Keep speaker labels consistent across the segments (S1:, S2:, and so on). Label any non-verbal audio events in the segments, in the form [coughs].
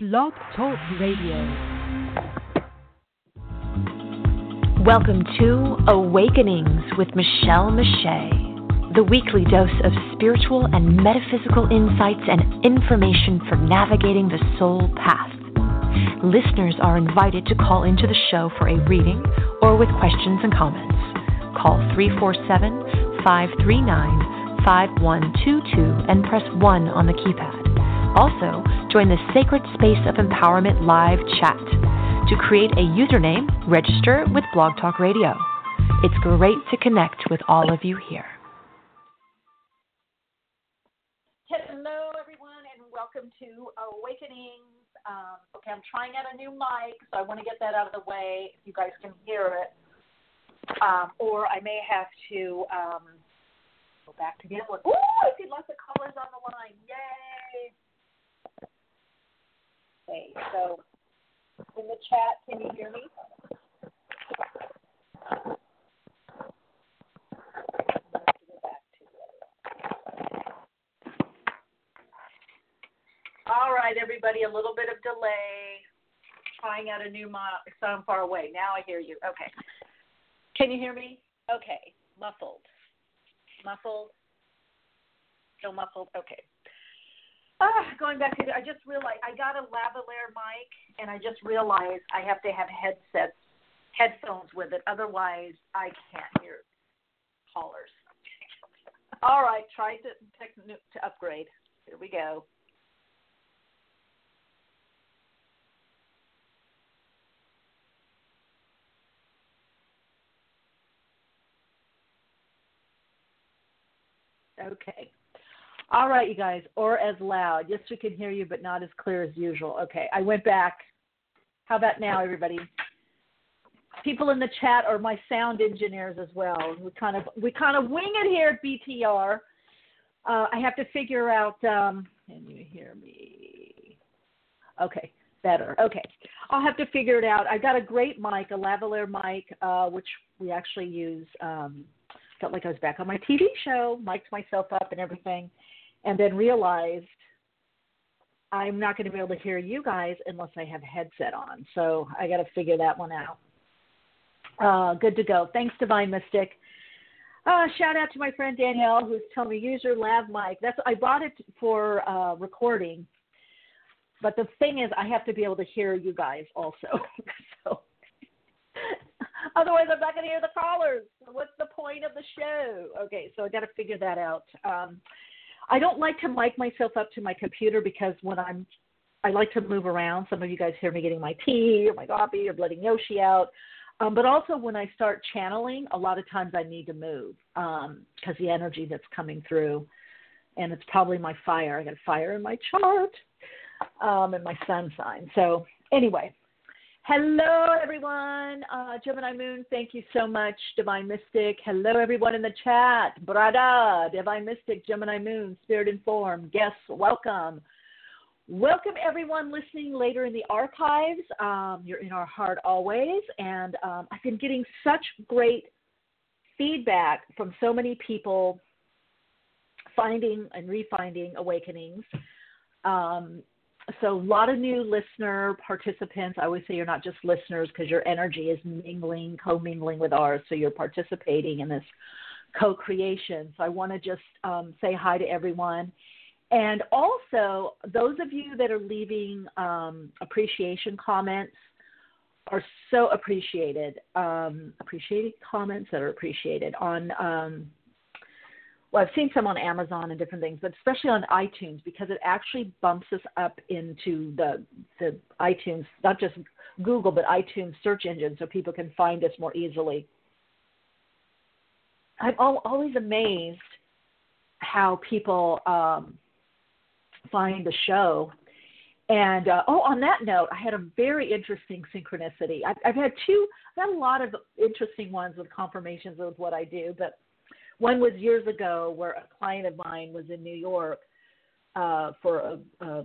S1: Blog Talk Radio.
S2: Welcome to Awakenings with Michele Meiche, the weekly dose of spiritual and metaphysical insights and information for navigating the soul path. Listeners are invited to call into the show for a reading or with questions and comments. Call 347 539 5122 and press 1 on the keypad. Also, join the Sacred Space of Empowerment live chat. To create a username, register with Blog Talk Radio. It's great to connect with all of you here.
S3: Hello, everyone, and welcome to Awakenings. Um, okay, I'm trying out a new mic, so I want to get that out of the way if you guys can hear it. Um, or I may have to um, go back to the other one. Ooh, I see lots of colors on the line. Yay! Okay, so in the chat, can you hear me? All right, everybody, a little bit of delay. Trying out a new mic. So I'm far away. Now I hear you. Okay. Can you hear me? Okay. Muffled. Muffled. Still muffled. Okay. Ah, going back to, I just realized I got a lavalier mic, and I just realized I have to have headsets, headphones with it. Otherwise, I can't hear callers. All right, try to to upgrade. Here we go. Okay. All right, you guys, or as loud. Yes, we can hear you, but not as clear as usual. Okay, I went back. How about now, everybody? People in the chat are my sound engineers as well. We kind of we kind of wing it here at BTR. Uh, I have to figure out. Um, can you hear me? Okay, better. Okay, I'll have to figure it out. I got a great mic, a lavalier mic, uh, which we actually use. Um, felt like I was back on my TV show, mic'd myself up and everything and then realized I'm not going to be able to hear you guys unless I have headset on. So I got to figure that one out. Uh, good to go. Thanks, Divine Mystic. Uh, shout out to my friend Danielle who's telling me use your lav mic. That's I bought it for uh, recording, but the thing is I have to be able to hear you guys also. [laughs] so otherwise I'm not going to hear the callers. What's the point of the show? Okay, so I got to figure that out. Um, I don't like to mic myself up to my computer because when I'm I like to move around. Some of you guys hear me getting my tea or my coffee or letting Yoshi out. Um, but also when I start channeling, a lot of times I need to move because um, the energy that's coming through, and it's probably my fire. I got fire in my chart um, and my sun sign. So anyway, Hello, everyone. Uh, Gemini Moon, thank you so much. Divine Mystic. Hello, everyone in the chat. Brada, Divine Mystic, Gemini Moon, Spirit Informed. Guests, welcome. Welcome, everyone listening later in the archives. Um, you're in our heart always. And um, I've been getting such great feedback from so many people finding and refinding awakenings. Um, so a lot of new listener participants. I always say you're not just listeners because your energy is mingling, co-mingling with ours. So you're participating in this co-creation. So I want to just um, say hi to everyone. And also, those of you that are leaving um, appreciation comments are so appreciated. Um, appreciated comments that are appreciated on um, well, I've seen some on Amazon and different things, but especially on iTunes because it actually bumps us up into the the iTunes, not just Google, but iTunes search engine, so people can find us more easily. I'm always amazed how people um, find the show. And uh, oh, on that note, I had a very interesting synchronicity. I've, I've had two, I've had a lot of interesting ones with confirmations of what I do, but one was years ago where a client of mine was in New York uh, for a, a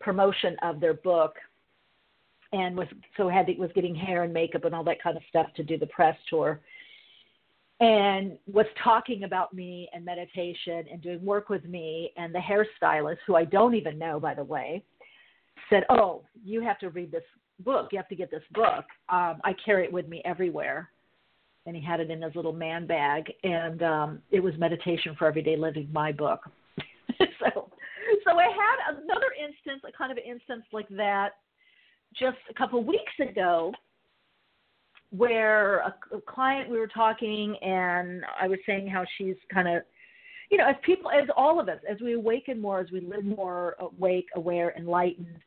S3: promotion of their book, and was so had was getting hair and makeup and all that kind of stuff to do the press tour, and was talking about me and meditation and doing work with me and the hairstylist who I don't even know by the way. said, "Oh, you have to read this book. You have to get this book. Um, I carry it with me everywhere." And he had it in his little man bag, and um, it was Meditation for Everyday Living, my book. [laughs] so, so I had another instance, a kind of an instance like that, just a couple of weeks ago, where a, a client we were talking, and I was saying how she's kind of you know, as people, as all of us, as we awaken more, as we live more awake, aware, enlightened,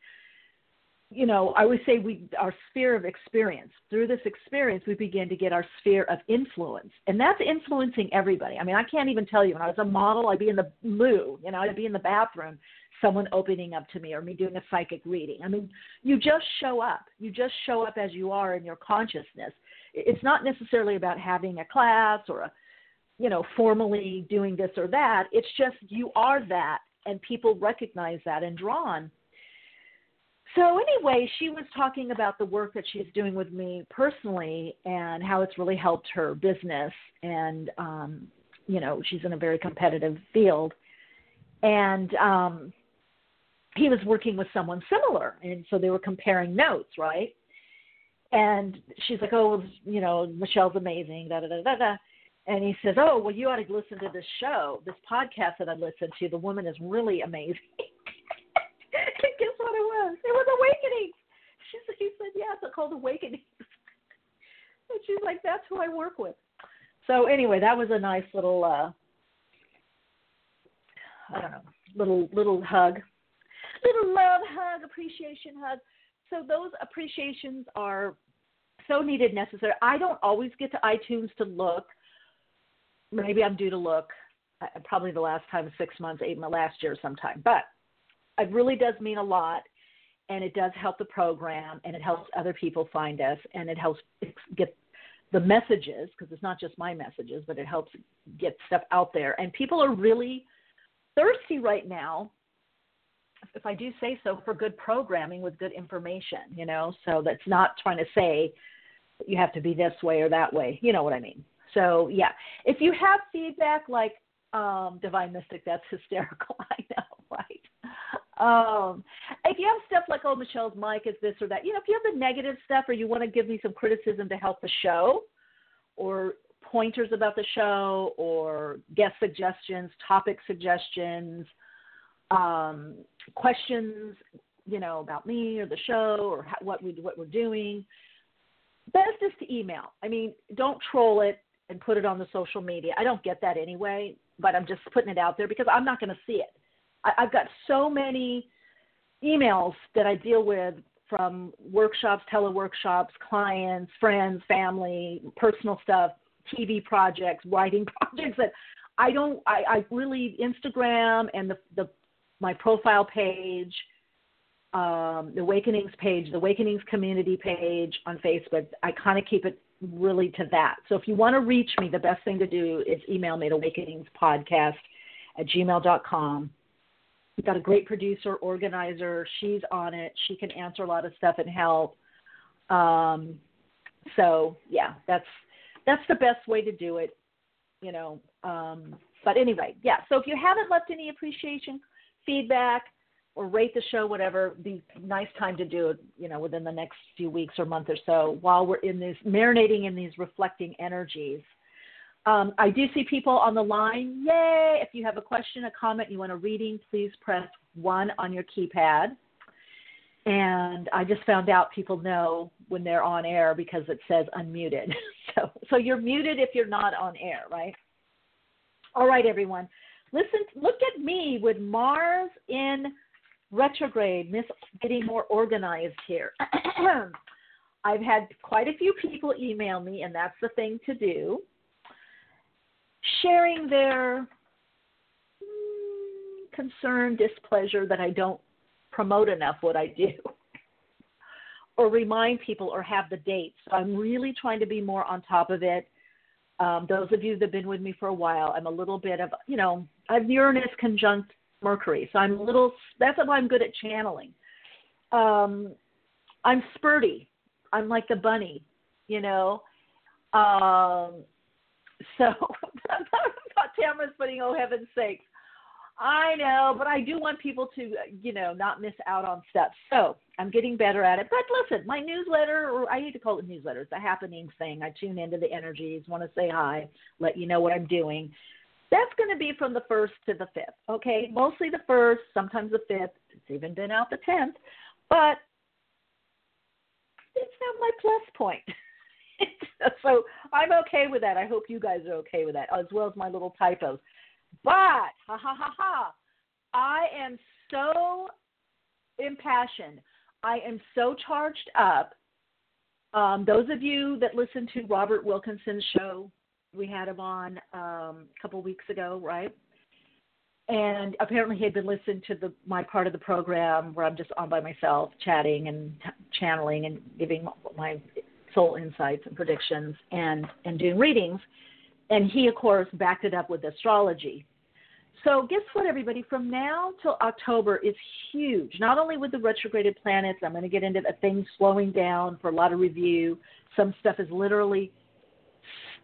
S3: you know, I would say we our sphere of experience. Through this experience, we begin to get our sphere of influence, and that's influencing everybody. I mean, I can't even tell you. When I was a model, I'd be in the loo, you know, I'd be in the bathroom, someone opening up to me, or me doing a psychic reading. I mean, you just show up. You just show up as you are in your consciousness. It's not necessarily about having a class or a, you know, formally doing this or that. It's just you are that, and people recognize that and drawn so anyway, she was talking about the work that she's doing with me personally and how it's really helped her business. And um, you know, she's in a very competitive field. And um, he was working with someone similar, and so they were comparing notes, right? And she's like, "Oh, you know, Michele's amazing." Da da da da da. And he says, "Oh, well, you ought to listen to this show, this podcast that I listened to. The woman is really amazing." [laughs] [laughs] guess what it was? It was Awakening. She said, he said, yeah, it's called Awakening. [laughs] and she's like, that's who I work with. So anyway, that was a nice little, uh, I don't know, little little hug, little love hug, appreciation hug. So those appreciations are so needed, necessary. I don't always get to iTunes to look. Maybe I'm due to look. Uh, probably the last time six months, eight last year sometime. But it really does mean a lot and it does help the program and it helps other people find us and it helps get the messages because it's not just my messages but it helps get stuff out there. And people are really thirsty right now if i do say so for good programming with good information you know? So that's not trying to say you have to be this way or that way you know what i mean? So yeah. If you have feedback like um divine mystic that's [laughs] hysterical. I um, if you have stuff like, oh, Michele's mic is this or that, you know, if you have the negative stuff or you want to give me some criticism to help the show or pointers about the show or guest suggestions, topic suggestions, um, questions, you know, about me or the show or how, what we what we're doing, best is to email. I mean, don't troll it and put it on the social media. I don't get that anyway, but I'm just putting it out there because I'm not going to see it. I, I've got so many emails that I deal with from workshops, teleworkshops, clients, friends, family, personal stuff, TV projects, writing [laughs] projects that I don't I, I really Instagram and the the my profile page, um, the Awakenings page, the Awakenings community page on Facebook, I kind of keep it really to that. So if you want to reach me, the best thing to do is email me at awakeningspodcast at gmail.com. We've got a great producer, organizer. She's on it. She can answer a lot of stuff and help. Um, so yeah, that's that's the best way to do it. You know. Um, but anyway, yeah. So if you haven't left any appreciation, feedback, or rate the show, whatever, be nice time to do it. You know, within the next few weeks or month or so, while we're in these marinating in these reflecting energies. Um, I do see people on the line. Yay! If you have a question, a comment, you want a reading, please press one on your keypad. And I just found out people know when they're on air because it says unmuted. [laughs] So, so you're muted if you're not on air, right? All right, everyone. Listen, look at me with Mars in retrograde, Miss getting more organized here. [clears throat] I've had quite a few people email me, and that's the thing to do sharing their mm, concern, displeasure that I don't promote enough what I do [laughs] or remind people or have the dates. So I'm really trying to be more on top of it. Um, those of you that have been with me for a while, I'm a little bit of, you know, I've Uranus conjunct Mercury. So I'm a little, that's why I'm good at channeling. Um, I'm spurty. I'm like the bunny, you know. Um, so [laughs] Tamara's putting, oh heaven's sakes. I know, but I do want people to, you know, not miss out on stuff. So I'm getting better at it. But listen, my newsletter, or I need to call it newsletter, it's a happening thing. I tune into the energies, want to say hi, let you know what I'm doing. That's going to be from the first to the fifth. Okay, mostly the first, sometimes the fifth. It's even been out the tenth, but it's not my plus point. [laughs] [laughs] so I'm okay with that. I hope you guys are okay with that, as well as my little typos. But ha ha ha ha, I am so impassioned. I am so charged up. Um, those of you that listen to Robert Wilkinson's show, we had him on um, a couple weeks ago, right? And apparently he had been listening to the my part of the program where I'm just on by myself, chatting and channeling and giving my soul insights and predictions and and doing readings. And he, of course, backed it up with astrology. So, guess what, everybody? From now till October is huge. Not only with the retrograded planets, I'm going to get into things slowing down for a lot of review. Some stuff is literally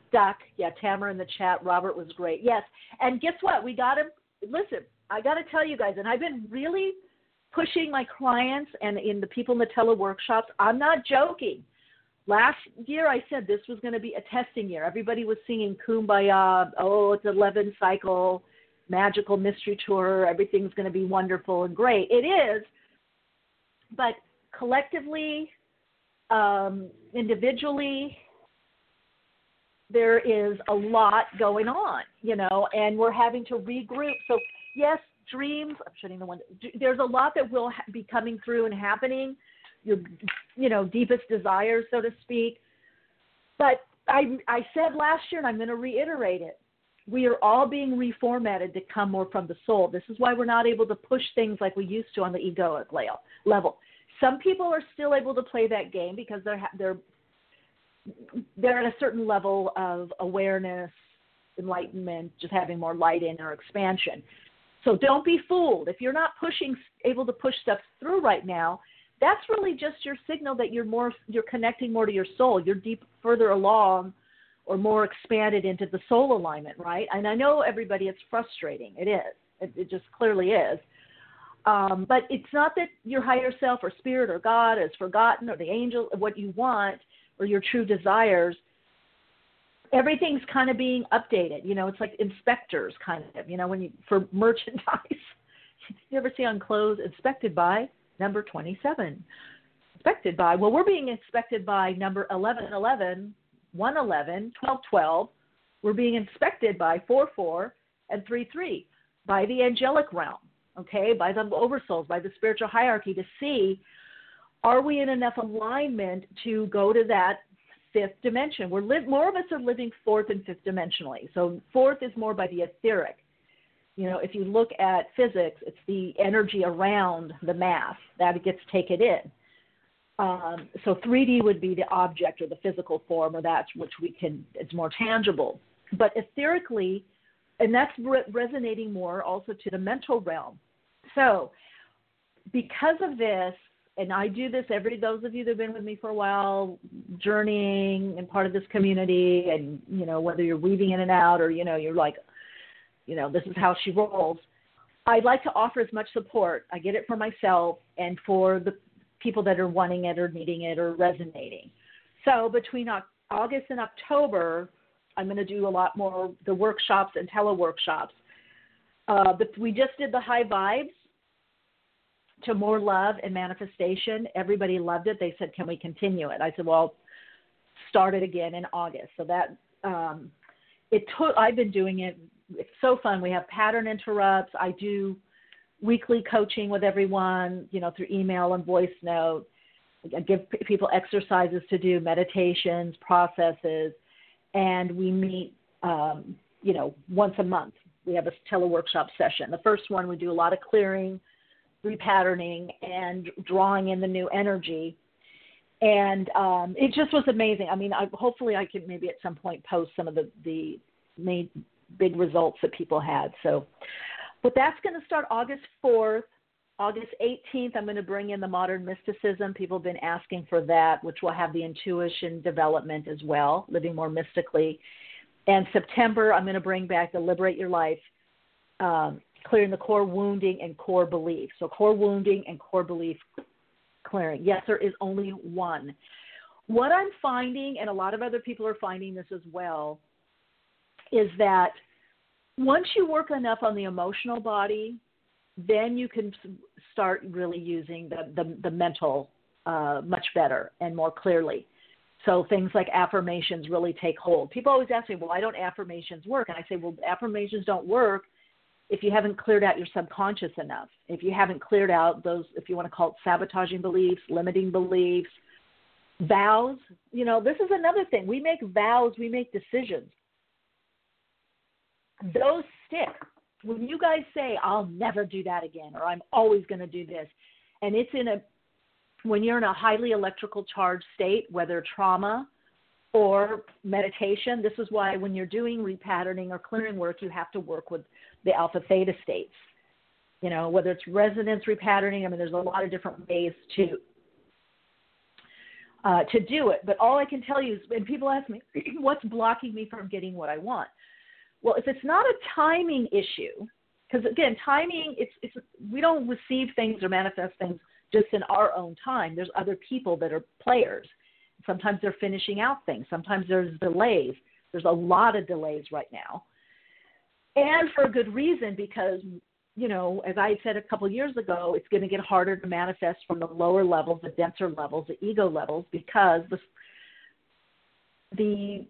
S3: stuck. Yeah, Tamara in the chat. Robert was great. Yes. And guess what? We got to listen. I got to tell you guys, and I've been really pushing my clients and in the people in the tele workshops. I'm not joking. Last year, I said this was going to be a testing year. Everybody was singing Kumbaya. Oh, it's 11 cycle, magical mystery tour. Everything's going to be wonderful and great. It is. But collectively, um, individually, there is a lot going on, you know, and we're having to regroup. So, yes, dreams, I'm shutting the window. There's a lot that will be coming through and happening your you know deepest desires, so to speak. But I I said last year, and I'm going to reiterate it. We are all being reformatted to come more from the soul. This is why we're not able to push things like we used to on the egoic level. Some people are still able to play that game because they're they're they're at a certain level of awareness, enlightenment, just having more light in or expansion. So don't be fooled. If you're not pushing, able to push stuff through right now, that's really just your signal that you're more you're connecting more to your soul. You're deep further along or more expanded into the soul alignment right? And i know everybody it's frustrating. It is. It, it just clearly is. Um, but it's not that your higher self or spirit or god is forgotten or the angel what you want or your true desires. Everything's kind of being updated. You know it's like inspectors kind of you know when you for [laughs] merchandise. You ever see on clothes inspected by number 27. Inspected by, well, we're being inspected by number 1111, 111, 1212. We're being inspected by 44 and 33 by the angelic realm, okay, by the oversouls, by the spiritual hierarchy to see are we in enough alignment to go to that fifth dimension. We're li- more of us are living fourth and fifth dimensionally. So fourth is more by the etheric. You know, if you look at physics, it's the energy around the mass that gets taken in. Um, so 3D would be the object or the physical form, or that which we can, it's more tangible. But etherically, and that's re- resonating more also to the mental realm. So, because of this, and I do this every those of you that have been with me for a while, journeying and part of this community, and you know whether you're weaving in and out or you know you're like you know, this is how she rolls. I'd like to offer as much support. I get it for myself and for the people that are wanting it or needing it or resonating. So between August and October, I'm going to do a lot more the workshops and teleworkshops. Uh, but we just did the high vibes to more love and manifestation. Everybody loved it. They said, "Can we continue it?" I said, "Well, start it again in August." So that um, it took. I've been doing it it's so fun. We have pattern interrupts. I do weekly coaching with everyone, you know, through email and voice note. I give people exercises to do, meditations, processes, and we meet, um, you know, once a month. We have a teleworkshop session. The first one, we do a lot of clearing, repatterning, and drawing in the new energy. And um, it just was amazing. I mean, I, hopefully, I can maybe at some point post some of the the main big results that people had. So, but that's going to start August 4th. August 18th, I'm going to bring in the modern mysticism. People have been asking for that, which will have the intuition development as well, living more mystically. And September, I'm going to bring back the Liberate Your Life um, clearing the core wounding and core belief. So core wounding and core belief clearing. Yes, there is only one. What I'm finding, and a lot of other people are finding this as well, is that once you work enough on the emotional body, then you can start really using the, the, the mental uh, much better and more clearly. So things like affirmations really take hold. People always ask me, well, why don't affirmations work? And I say, well, affirmations don't work if you haven't cleared out your subconscious enough. If you haven't cleared out those, if you want to call it sabotaging beliefs, limiting beliefs, vows. You know, this is another thing. We make vows, we make decisions. Those stick. When you guys say, I'll never do that again, or I'm always going to do this, and it's in a when you're in a highly electrical charged state, whether trauma or meditation, this is why when you're doing repatterning or clearing work, you have to work with the alpha theta states. You know, whether it's resonance repatterning, I mean, there's a lot of different ways to uh, to do it. But all I can tell you is, when people ask me, [clears throat] what's blocking me from getting what I want? Well, if it's not a timing issue, because again, timing, it's, it's we don't receive things or manifest things just in our own time. There's other people that are players. Sometimes they're finishing out things. Sometimes there's delays. There's a lot of delays right now. And for a good reason because, you know, as I said a couple of years ago, it's going to get harder to manifest from the lower levels, the denser levels, the ego levels, because the, the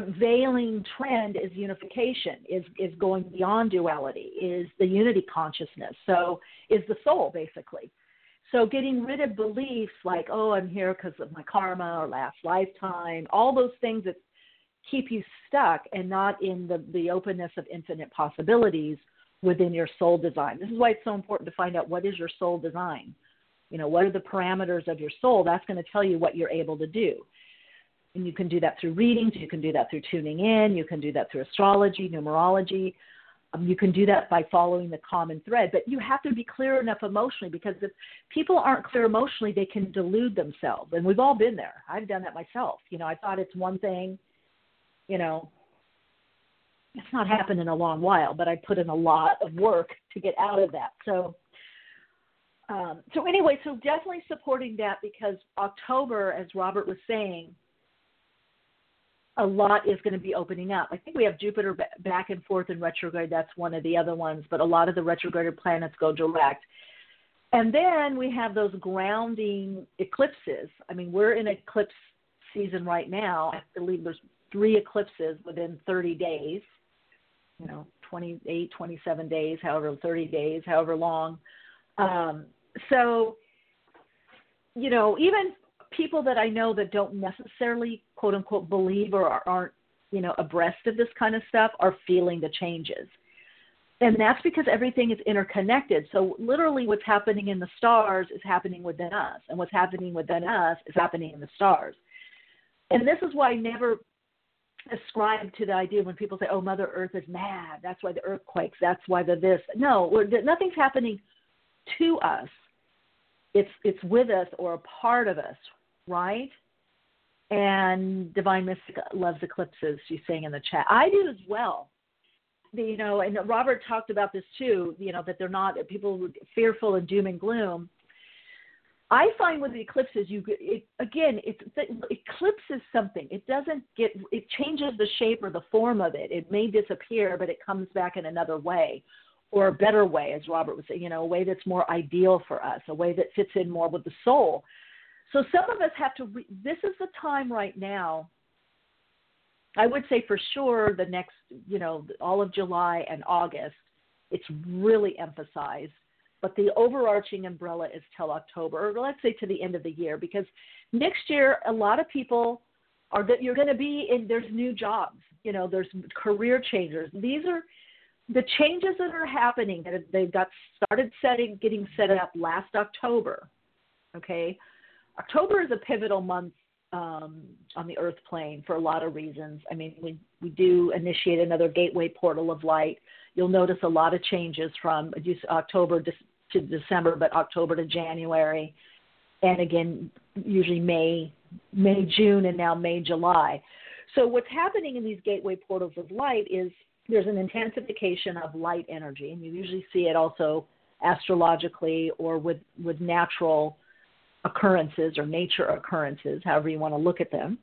S3: prevailing trend is unification, is is going beyond duality, is the unity consciousness. So is the soul basically. So getting rid of beliefs like, oh, I'm here because of my karma or last lifetime, all those things that keep you stuck and not in the, the openness of infinite possibilities within your soul design. This is why it's so important to find out what is your soul design. You know, what are the parameters of your soul? That's going to tell you what you're able to do. And you can do that through readings, you can do that through tuning in, you can do that through astrology, numerology. Um, you can do that by following the common thread, but you have to be clear enough emotionally because if people aren't clear emotionally, they can delude themselves. And we've all been there. I've done that myself. You know, I thought it's one thing, you know, it's not happened in a long while, but I put in a lot of work to get out of that. So, um, so anyway, so definitely supporting that because October, as Robert was saying, a lot is going to be opening up. I think we have Jupiter back and forth in retrograde. That's one of the other ones, but a lot of the retrograded planets go direct. And then we have those grounding eclipses. I mean, we're in eclipse season right now. I believe there's three eclipses within 30 days, you know, 28, 27 days, however, 30 days, however long. Um, so, you know, even people that I know that don't necessarily quote unquote believe or aren't you know abreast of this kind of stuff are feeling the changes. And that's because everything is interconnected. So literally what's happening in the stars is happening within us and what's happening within us is happening in the stars. And this is why I never ascribe to the idea when people say, "Oh, Mother Earth is mad. That's why the earthquakes. That's why the this." No, nothing's happening to us it's it's with us or a part of us, right? And Divine Mystic loves eclipses. She's saying in the chat. I do as well. You know, and Robert talked about this too. You know that they're not people fearful and doom and gloom. I find with the eclipses, you it, again, it's the eclipse is something. It doesn't get it changes the shape or the form of it. It may disappear, but it comes back in another way or a better way, as Robert would say, you know, a way that's more ideal for us, a way that fits in more with the soul. So some of us have to, re- this is the time right now. I would say for sure the next, you know, all of July and August, it's really emphasized. But the overarching umbrella is till October, or let's say to the end of the year, because next year a lot of people are that you're going to be in. There's new jobs, you know, there's career changers. These are the changes that are happening that they got started setting getting set up last October. Okay, October is a pivotal month um, on the Earth plane for a lot of reasons. I mean, we we do initiate another gateway portal of light. You'll notice a lot of changes from October to December, but October to January, and again usually May, May June, and now May July. So what's happening in these gateway portals of light is there's an intensification of light energy, and you usually see it also astrologically or with, with natural occurrences or nature occurrences, however you want to look at them.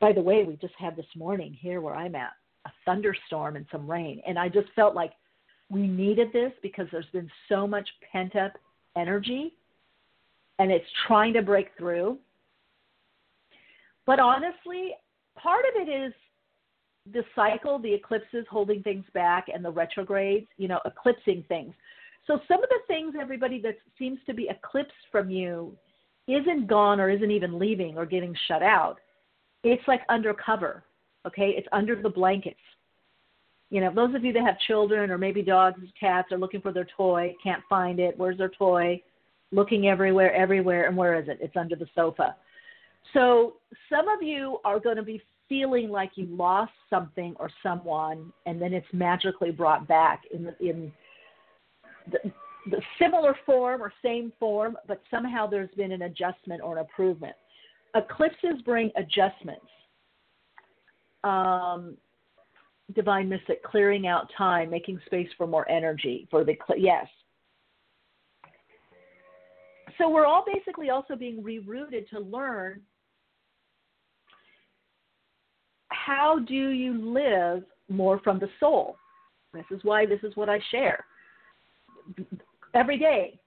S3: By the way, we just had this morning here where I'm at a thunderstorm and some rain, and I just felt like we needed this because there's been so much pent up energy and it's trying to break through. But honestly, part of it is the cycle, the eclipses holding things back, and the retrogrades, you know, eclipsing things. So some of the things, everybody, that seems to be eclipsed from you isn't gone or isn't even leaving or getting shut out. It's like undercover, okay? It's under the blankets. You know, those of you that have children or maybe dogs, cats are looking for their toy, can't find it. Where's their toy? Looking everywhere, everywhere, and where is it? It's under the sofa. So some of you are going to be feeling like you lost something or someone, and then it's magically brought back in the, in the, the similar form or same form, but somehow there's been an adjustment or an improvement. Eclipses bring adjustments. Um, divine mystic, clearing out time, making space for more energy for the yes. So we're all basically also being rerouted to learn how do you live more from the soul? This is why this is what I share every day,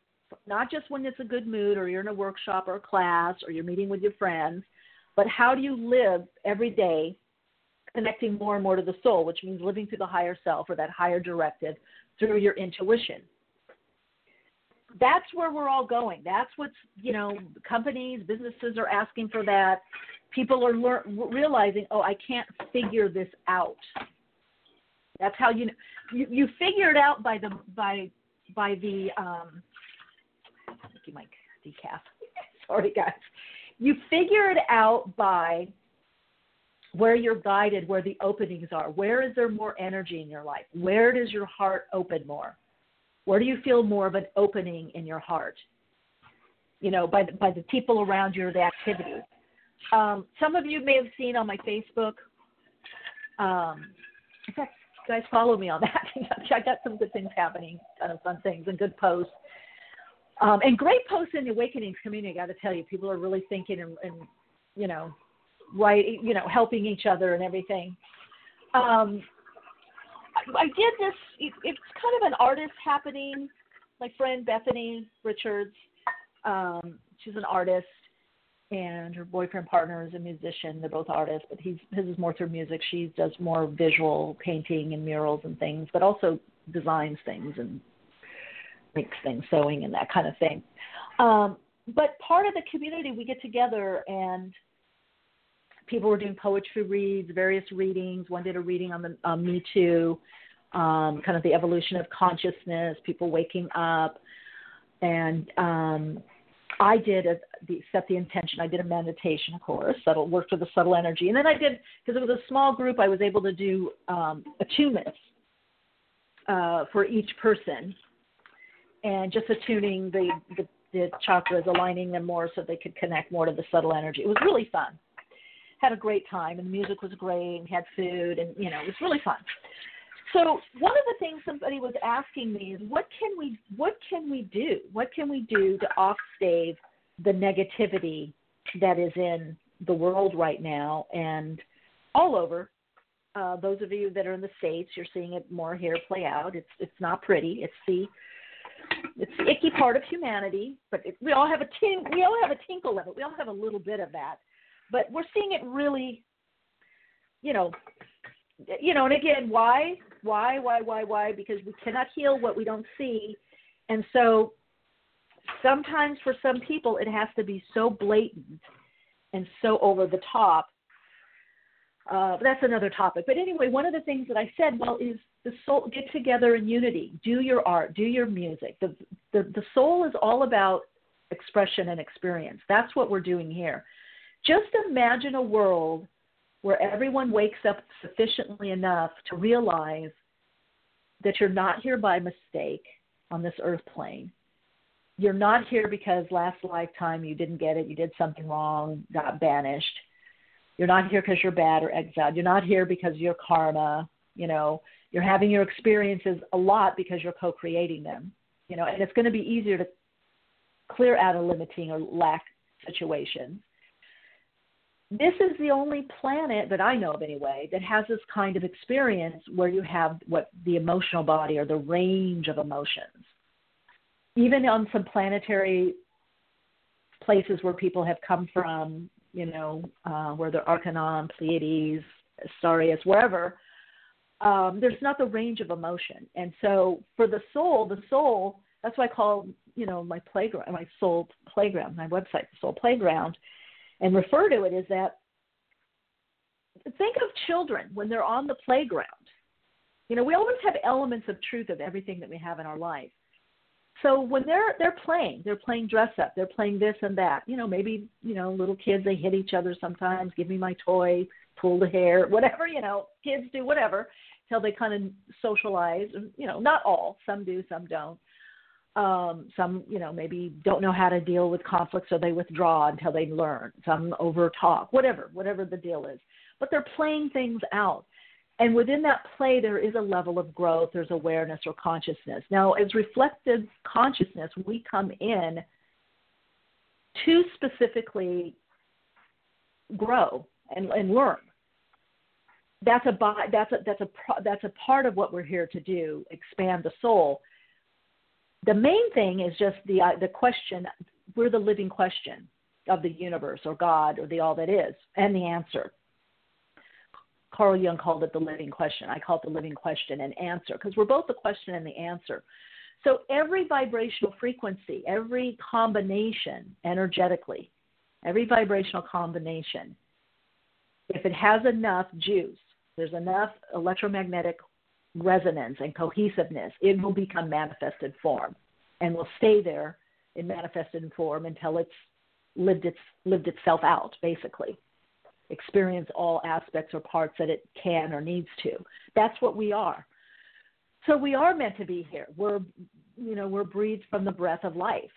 S3: not just when it's a good mood or you're in a workshop or a class or you're meeting with your friends, but how do you live every day connecting more and more to the soul, which means living through the higher self or that higher directive through your intuition. That's where we're all going. That's what's, you know, companies, businesses are asking for that people are lear- realizing, oh, I can't figure this out. That's how you, you you figure it out by the by by the um. Thank you, Mike. Decaf. [laughs] Sorry, guys. You figure it out by where you're guided, where the openings are. Where is there more energy in your life? Where does your heart open more? Where do you feel more of an opening in your heart? You know, by the, by the people around you or the activities. Um, some of you may have seen on my Facebook. Um, guys, follow me on that. [laughs] I got some good things happening, kind of fun things, and good posts. Um, and great posts in the Awakenings community. I got to tell you, people are really thinking and, and you know, right, you know, helping each other and everything. Um, I, I did this. It, it's kind of an artist happening. My friend Bethany Richards, um, she's an artist, and her boyfriend partner is a musician. They're both artists, but he's his is more through music. She does more visual painting and murals and things, but also designs things and makes things, sewing and that kind of thing. Um, but part of the community, we get together and people were doing poetry reads, various readings. One did a reading on the um, Me Too, um, kind of the evolution of consciousness, people waking up, and um, I did a, the, set the intention. I did a meditation, course, that worked with the subtle energy, and then I did because it was a small group. I was able to do um, attunements uh, for each person, and just attuning the, the the chakras, aligning them more so they could connect more to the subtle energy. It was really fun. Had a great time, and the music was great, and had food, and you know, it was really fun. So one of the things somebody was asking me is what can we what can we do? What can we do to offstave the negativity that is in the world right now and all over? Uh, those of you that are in the states, you're seeing it more here play out. It's it's not pretty. It's the it's the icky part of humanity, but it, we all have a tink, we all have a tinkle of it. We all have a little bit of that, but we're seeing it really, you know, you know, and again, why, why, why, why, why? Because we cannot heal what we don't see, and so sometimes for some people it has to be so blatant and so over the top. Uh, that's another topic. But anyway, one of the things that I said, well, is the soul get together in unity. Do your art, do your music. The the, the soul is all about expression and experience. That's what we're doing here. Just imagine a world where everyone wakes up sufficiently enough to realize that you're not here by mistake on this earth plane. You're not here because last lifetime you didn't get it, you did something wrong, got banished. You're not here because you're bad or exiled. You're not here because your karma You know, you're having your experiences a lot because you're co-creating them. You know, and it's going to be easier to clear out a limiting or lack situation. This is the only planet that I know of anyway that has this kind of experience where you have what the emotional body or the range of emotions. Even on some planetary places where people have come from, you know, uh, where they're Arcanon, Pleiades, Sirius, wherever, um, there's not the range of emotion. And so for the soul, the soul, that's why I call, you know, my playground, my soul playground, my website, the soul playground, and refer to it is that think of children when they're on the playground. You know, we always have elements of truth of everything that we have in our life. So when they're they're playing, they're playing dress up, they're playing this and that. You know, maybe you know little kids they hit each other sometimes. Give me my toy, pull the hair, whatever. You know, kids do whatever till they kind of socialize. You know, not all. Some do, some don't. Um, some, you know, maybe don't know how to deal with conflict, so they withdraw until they learn. Some over talk, whatever, whatever the deal is. But they're playing things out. And within that play, there is a level of growth, there's awareness or consciousness. Now, as reflective consciousness, we come in to specifically grow and, and learn. That's a that's a that's a that's a part of what we're here to do, expand the soul the main thing is just the uh, the question. We're the living question of the universe or God or the all that is, and the answer. Carl Jung called it the living question. I call it the living question and answer because we're both the question and the answer. So every vibrational frequency, every combination energetically, every vibrational combination, if it has enough juice, there's enough electromagnetic resonance and cohesiveness, it will become manifested form and will stay there in manifested form until it's lived its lived itself out, basically. Experience all aspects or parts that it can or needs to. That's what we are. So we are meant to be here. We're you know, we're breathed from the breath of life,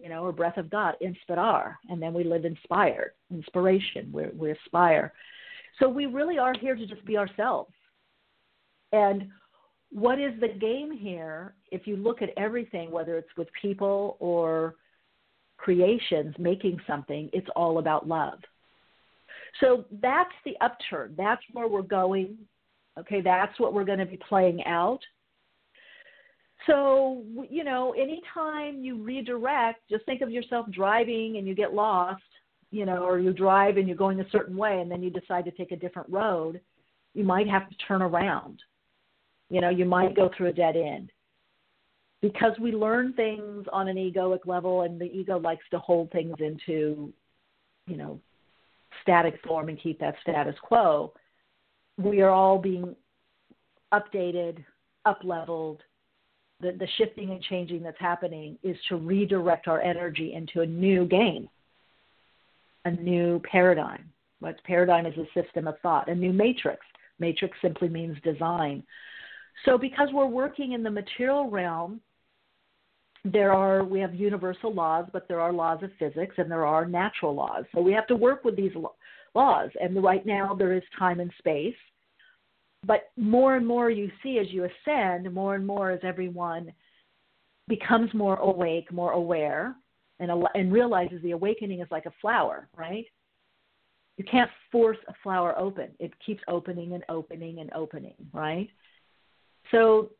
S3: you know, or breath of God, inspirar, and then we live inspired, inspiration, we we aspire. So we really are here to just be ourselves and what is the game here? If you look at everything, whether it's with people or creations making something, it's all about love. So that's the upturn. That's where we're going. Okay, that's what we're going to be playing out. So, you know, anytime you redirect, just think of yourself driving and you get lost, you know, or you drive and you're going a certain way and then you decide to take a different road, you might have to turn around you know, you might go through a dead end. Because we learn things on an egoic level and the ego likes to hold things into, you know, static form and keep that status quo, we are all being updated, up leveled. The, the shifting and changing that's happening is to redirect our energy into a new game, a new paradigm. What paradigm is a system of thought, a new matrix. Matrix simply means design. So because we're working in the material realm, there are we have universal laws, but there are laws of physics and there are natural laws. So we have to work with these laws. And right now there is time and space. But more and more you see as you ascend, more and more as everyone becomes more awake, more aware, and, and realizes the awakening is like a flower, right? You can't force a flower open. It keeps opening and opening and opening, right? So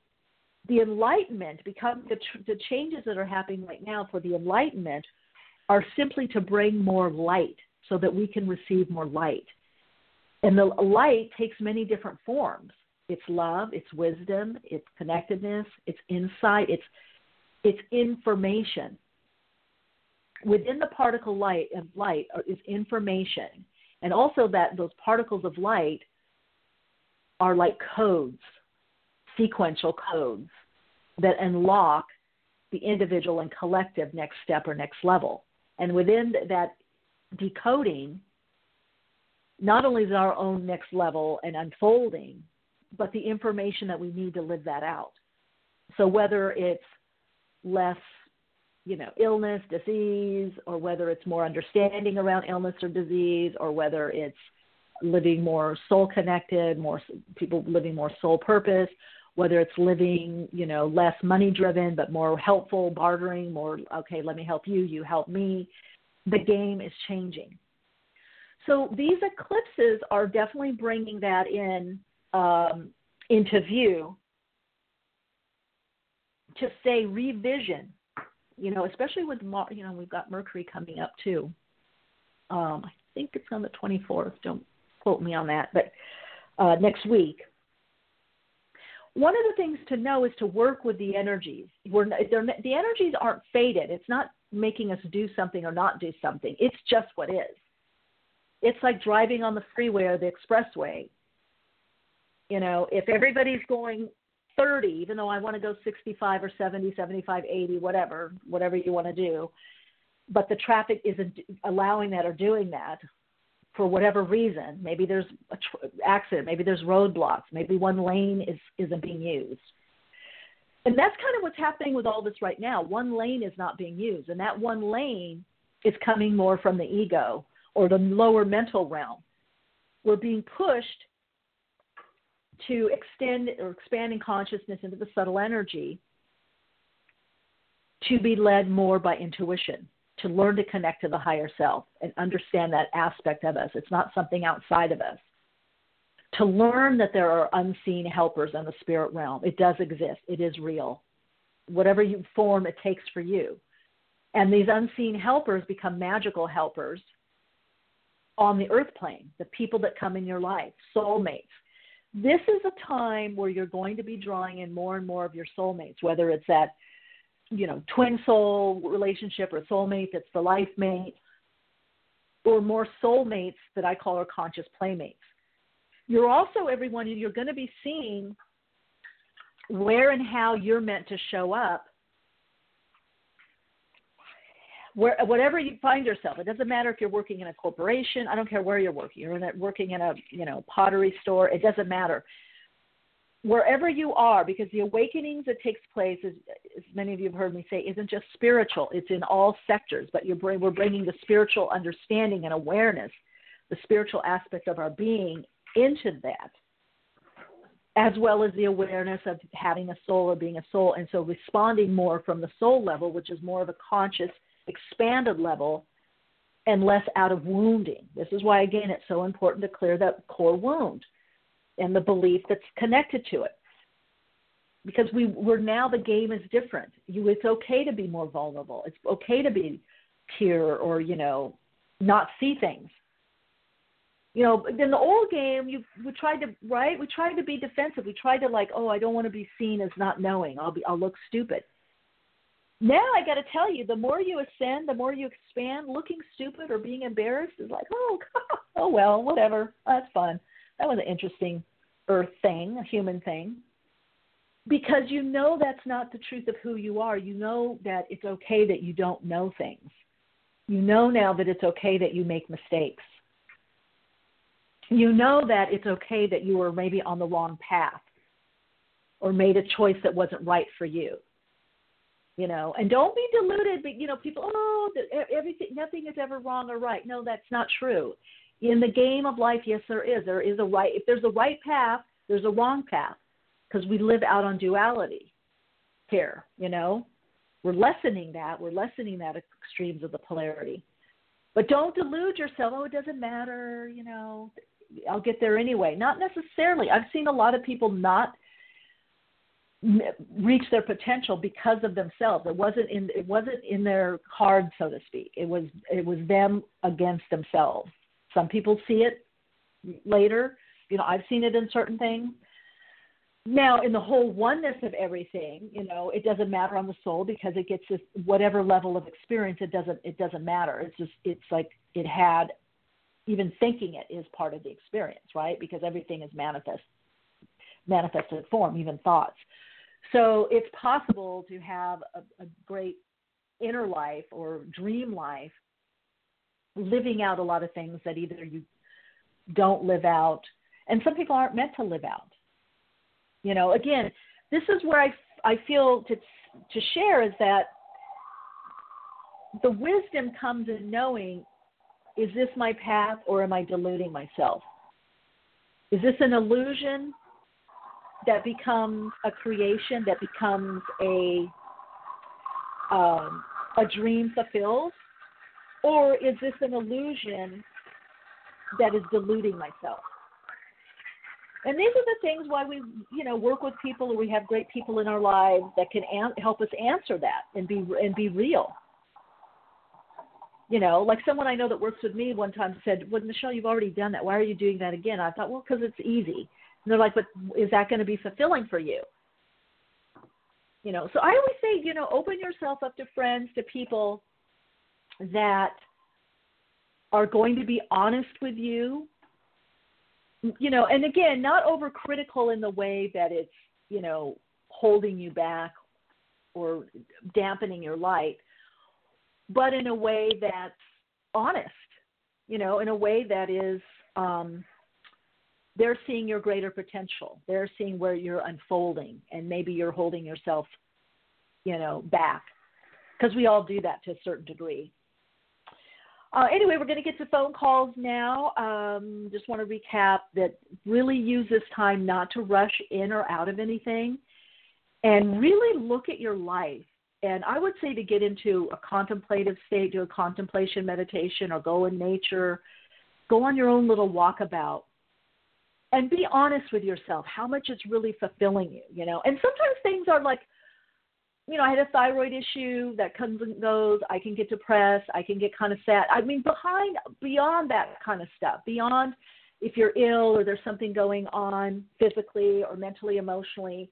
S3: the enlightenment become the, the changes that are happening right now for the enlightenment are simply to bring more light so that we can receive more light. And the light takes many different forms. It's love, it's wisdom, it's connectedness, it's insight, it's it's information. Within the particle light of light is information. And also that those particles of light are like codes sequential codes that unlock the individual and collective next step or next level. And within that decoding, not only is our own next level and unfolding, but the information that we need to live that out. So whether it's less, you know, illness, disease, or whether it's more understanding around illness or disease, or whether it's living more soul connected, more people living more soul purpose, whether it's living, you know, less money driven but more helpful, bartering, more okay, let me help you, you help me. The game is changing. So these eclipses are definitely bringing that in um, into view to say revision. You know, especially with you know we've got Mercury coming up too. Um, I think it's on the 24th. Don't quote me on that, but uh, next week. One of the things to know is to work with the energies. We're, the energies aren't faded. It's not making us do something or not do something. It's just what is. It's like driving on the freeway or the expressway. You know, if everybody's going 30, even though I want to go 65 or 70, 75, 80, whatever, whatever you want to do, but the traffic isn't allowing that or doing that for whatever reason. Maybe there's an tr- accident, maybe there's roadblocks, maybe one lane is isn't being used. And that's kind of what's happening with all this right now. One lane is not being used, and that one lane is coming more from the ego or the lower mental realm. We're being pushed to extend or expanding consciousness into the subtle energy to be led more by intuition, to learn to connect to the higher self and understand that aspect of us. It's not something outside of us. To learn that there are unseen helpers in the spirit realm. It does exist, it is real. Whatever you form it takes for you. And these unseen helpers become magical helpers on the earth plane, the people that come in your life, soulmates, this is a time where you're going to be drawing in more and more of your soulmates, whether it's that, you know, twin soul relationship or soulmate that's the life mate, or more soulmates that I call our conscious playmates. You're also, everyone, you're going to be seeing where and how you're meant to show up where, whatever you find yourself, it doesn't matter if you're working in a corporation. I don't care where you're working. You're in a, working in a you know pottery store. It doesn't matter. Wherever you are, because the awakenings that takes place, as, as many of you have heard me say, isn't just spiritual. It's in all sectors. But you're bring, we're bringing the spiritual understanding and awareness, the spiritual aspect of our being, into that as well as the awareness of having a soul or being a soul, and so responding more from the soul level, which is more of a conscious expanded level and less out of wounding. This is why, again, it's so important to clear that core wound and the belief that's connected to it. Because we, we're now the game is different. You, it's okay to be more vulnerable. It's okay to be pure or you know not see things. You know, in the old game, you we tried to right. We tried to be defensive. We tried to like, oh, I don't want to be seen as not knowing. I'll be, I'll look stupid. Now I got to tell you, the more you ascend, the more you expand. Looking stupid or being embarrassed is like, oh, [laughs] oh well, whatever. That's fun. That was an interesting Earth thing, a human thing. Because you know that's not the truth of who you are. You know that it's okay that you don't know things. You know now that it's okay that you make mistakes. You know that it's okay that you were maybe on the wrong path or made a choice that wasn't right for you you know and don't be deluded but you know people oh everything nothing is ever wrong or right no that's not true in the game of life yes there is there is a right if there's a right path there's a wrong path because we live out on duality here you know we're lessening that we're lessening that extremes of the polarity but don't delude yourself oh it doesn't matter you know i'll get there anyway not necessarily i've seen a lot of people not reach their potential because of themselves. It wasn't in it wasn't in their card, so to speak. It was it was them against themselves. Some people see it later. You know, I've seen it in certain things. Now, in the whole oneness of everything, you know, it doesn't matter on the soul because it gets this whatever level of experience. It doesn't it doesn't matter. It's just it's like it had even thinking it is part of the experience, right? Because everything is manifest manifested form, even thoughts. So it's possible to have a, a great inner life or dream life, living out a lot of things that either you don't live out, and some people aren't meant to live out. You know, again, this is where I, I feel to, to share is that the wisdom comes in knowing is this my path or am I deluding myself? Is this an illusion that becomes a creation, that becomes a um, a dream fulfilled, or is this an illusion that is deluding myself? And these are the things why we, you know, work with people or we have great people in our lives that can an- help us answer that and be and be real. You know, like someone I know that works with me one time said, "Well, Michele, you've already done that. Why are you doing that again?" I thought, "Well, because it's easy." And they're like, "But is that going to be fulfilling for you?" You know, so I always say, you know, open yourself up to friends, to people that are going to be honest with you you know, and again, not overcritical in the way that it's, you know, holding you back or dampening your light, but in a way that's honest, you know, in a way that is um, they're seeing your greater potential. They're seeing where you're unfolding, and maybe you're holding yourself, you know, back. Because we all do that to a certain degree. Uh, anyway, we're going to get to phone calls now. Um, just want to recap that really use this time not to rush in or out of anything and really look at your life. And I would say to get into a contemplative state, do a contemplation meditation or go in nature, go on your own little walkabout and be honest with yourself how much it's really fulfilling you, you know. And sometimes things are like you know, I had a thyroid issue that comes and goes. I can get depressed. I can get kind of sad. I mean, behind, beyond that kind of stuff, beyond if you're ill or there's something going on physically or mentally, emotionally,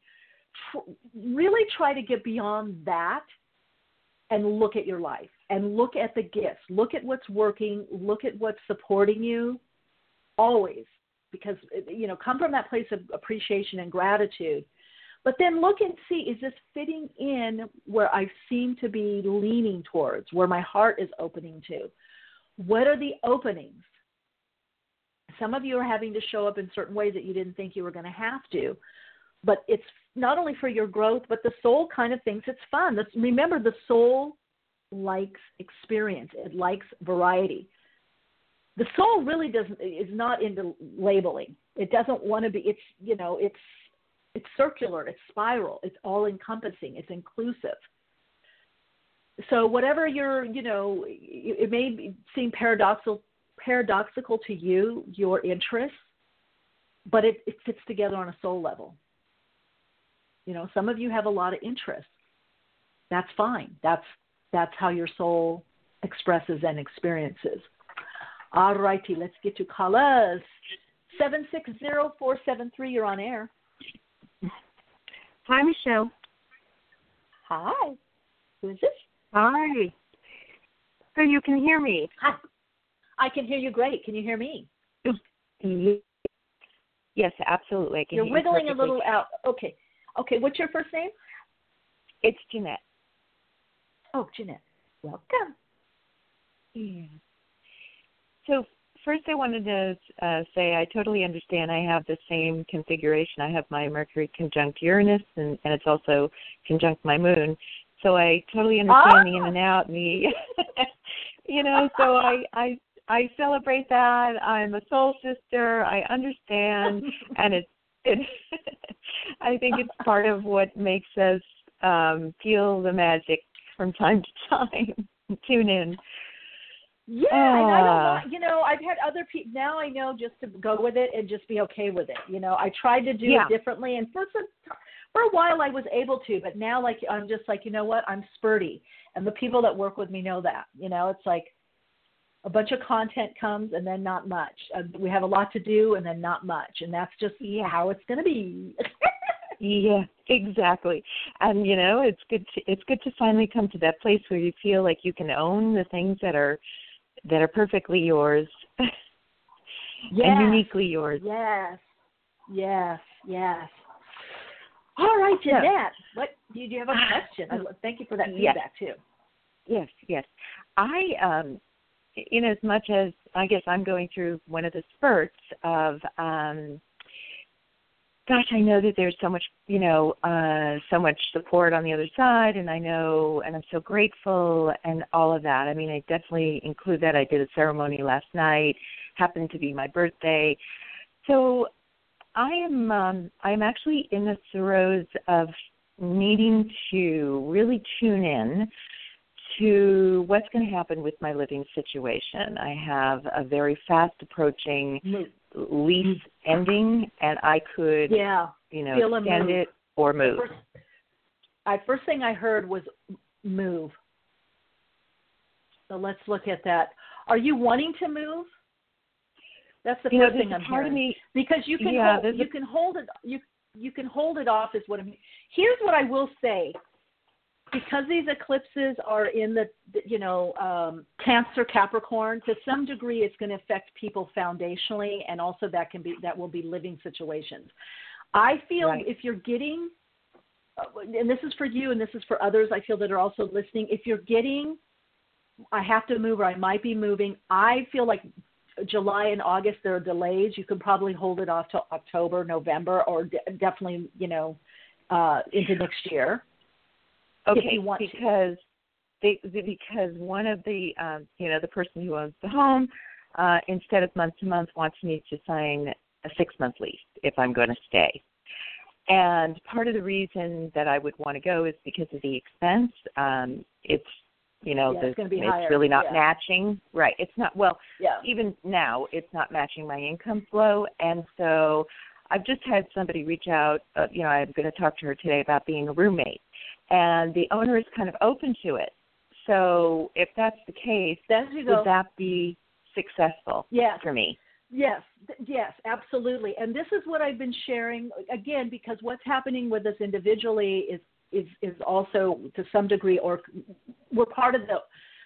S3: tr- really try to get beyond that and look at your life and look at the gifts. Look at what's working. Look at what's supporting you always because, you know, come from that place of appreciation and gratitude but then look and see is this fitting in where I seem to be leaning towards, where my heart is opening to? What are the openings? Some of you are having to show up in certain ways that you didn't think you were going to have to. But it's not only for your growth, but the soul kind of thinks it's fun. Remember, the soul likes experience, it likes variety. The soul really doesn't is not into labeling. It doesn't want to be. It's you know it's it's circular, it's spiral, it's all encompassing, it's inclusive. So whatever your, you know, it may seem paradoxical paradoxical to you, your interests, but it, it fits together on a soul level. You know, some of you have a lot of interests. That's fine. That's that's how your soul expresses and experiences. All righty, let's get to callers. Seven six zero four seven three. You're on air.
S4: Hi, Michele.
S3: Hi. Who is this?
S4: Hi. So you can hear me?
S3: Hi. I can hear you great. Can you hear me?
S4: Yes, absolutely. I can
S3: You're wiggling
S4: you
S3: a little out. Okay. Okay. What's your first name?
S4: It's Jeanette.
S3: Oh, Jeanette. Welcome.
S4: Yeah. So first I wanted to uh, say I totally understand. I have the same configuration. I have my Mercury conjunct Uranus, and, and it's also conjunct my Moon. So I totally understand the in and out, and the, [laughs] you know. So I I I celebrate that. I'm a soul sister. I understand, and it's it. [laughs] I think it's part of what makes us um feel the magic from time to time. [laughs] Tune in.
S3: Yeah, uh, and I don't want, you know, I've had other people. Now I know just to go with it and just be okay with it. You know, I tried to do
S4: yeah.
S3: it differently, and for some, for a while I was able to, but now like I'm just like, you know what, I'm spurty, and the people that work with me know that. You know, it's like a bunch of content comes and then not much. Uh, we have a lot to do and then not much, and that's just
S4: yeah.
S3: how it's going to be. [laughs]
S4: yeah, exactly. And you know, it's good. To, it's good to finally come to that place where you feel like you can own the things that are that are perfectly yours [laughs]
S3: yes.
S4: and uniquely yours.
S3: Yes, yes, yes. All right, Jeanette. Yeah. What do you, have a question? I, thank you for that feedback
S4: yes.
S3: too.
S4: Yes, yes. I, um, in as much as I guess I'm going through one of the spurts of um, gosh, I know that there's so much, you know, uh, so much support on the other side, and I know, and I'm so grateful, and all of that. I mean, I definitely include that. I did a ceremony last night, happened to be my birthday, so I am um, I'm actually in the throes of needing to really tune in to what's going to happen with my living situation. I have a very fast approaching lease ending, and I could,
S3: yeah,
S4: you know,
S3: Feel
S4: extend it or move.
S3: First, I, first thing I heard was move. So let's look at that. Are you wanting to move? That's the
S4: you know,
S3: first thing I'm
S4: part
S3: hearing.
S4: of me.
S3: because you can
S4: Yeah,
S3: hold, you
S4: a-
S3: can hold it you you can hold it off is what I'm here's what I will say because these eclipses are in the you know um cancer capricorn to some degree it's going to affect people foundationally and also that can be that will be living situations i feel
S4: Right.
S3: if you're getting and this is for you and this is for others i feel that are also listening if you're getting i have to move or i might be moving i feel like July and August there are delays. You could probably hold it off till October, November, or de- definitely you know uh, into next year. If
S4: Okay,
S3: you want
S4: because they, they- because one of the um, you know the person who owns the home uh, instead of month to month wants me to sign a six month lease if I'm going to stay. And part of the reason that I would want to go is because of the expense. Um, it's you know
S3: Yeah,
S4: the,
S3: it's
S4: it's
S3: higher,
S4: really not
S3: yeah.
S4: matching. Right. It's not well
S3: Yeah.
S4: even now it's not matching my income flow and so i've just had somebody reach out uh, you know i'm going to talk to her today about being a roommate and the owner is kind of open to it so if that's the case
S3: you go.
S4: would that be successful
S3: Yes.
S4: for me
S3: Yes, yes, absolutely. And this is what I've been sharing again because what's happening with us individually is is is also to some degree or we're part of the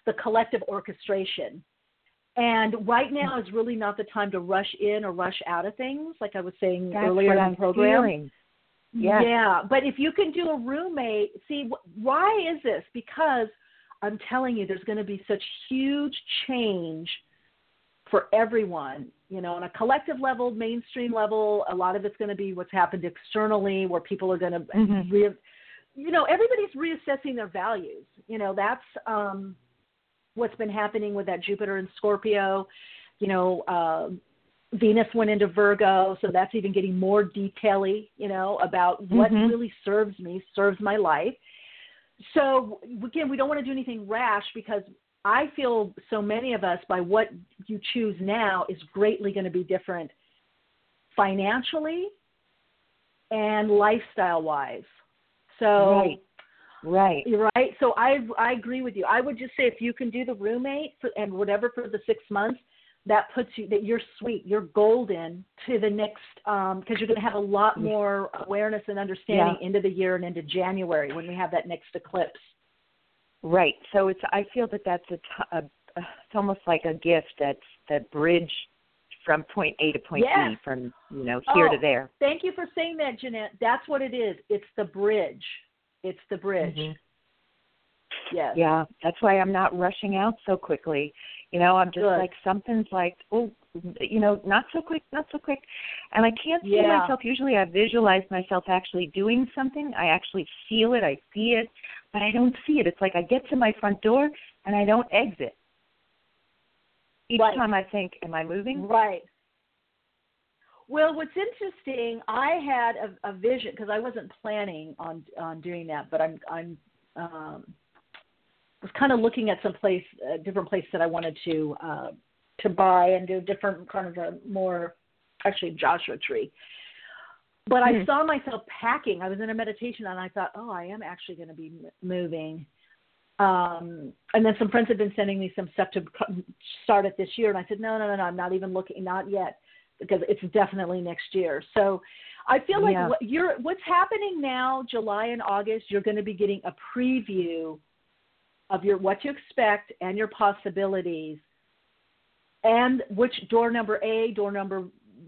S3: the collective orchestration. And right now hmm. is really not the time to rush in or rush out of things, like I was saying
S4: that's
S3: earlier in the program.
S4: feeling Yes.
S3: Yeah, but if you can do a roommate, see why is this? Because I'm telling you, there's going to be such huge change for everyone. You know, on a collective level, mainstream level, a lot of it's going to be what's happened externally, where people are going to,
S4: Mhm.
S3: re- you know, everybody's reassessing their values. You know, that's um, what's been happening with that Jupiter and Scorpio. You know, uh, Venus went into Virgo, so that's even getting more detaily, you know, about what
S4: Mhm.
S3: really serves me, serves my life. So again, we don't want to do anything rash because I feel so many of us, by what you choose now, is greatly going to be different financially and lifestyle wise. So
S4: right right
S3: right. So I I agree with you. I would just say if you can do the roommate for, and whatever for the six months, that puts you that you're sweet, you're golden to the next because you're going to have a lot more awareness and understanding into the year and into January when we have that next eclipse.
S4: right so it's i feel that that's a, t- a it's almost like a gift that's that bridge from point a to point
S3: Yes.
S4: b from you know here to
S3: Oh,
S4: there
S3: Thank you for saying that, Jeanette. That's what it is. It's the bridge. It's the bridge.
S4: Mhm.
S3: Yes.
S4: Yeah, that's why I'm not rushing out so quickly. You know, I'm just
S3: Good.
S4: like something's like, oh, you know, not so quick, not so quick. And I can't see
S3: Yeah.
S4: myself. Usually, I visualize myself actually doing something. I actually feel it. I see it, but I don't see it. It's like I get to my front door and I don't exit. Each
S3: Right.
S4: time I think, am I moving?
S3: Right. Well, what's interesting, I had a, a vision because I wasn't planning on on doing that, but I'm I'm um, was kind of looking at some place, a different place that I wanted to uh, to buy and do different kind of a more actually Joshua tree. But I
S4: Hmm.
S3: saw myself packing. I was in a meditation and I thought, oh, I am actually going to be m- moving. Um, and then some friends had been sending me some stuff to start it this year, and I said, no, no, no, no, I'm not even looking, not yet, because it's definitely next year. So I feel like
S4: Yeah.
S3: what you're, what's happening now, July and August, you're going to be getting a preview of your what you expect and your possibilities, and which door number A, door number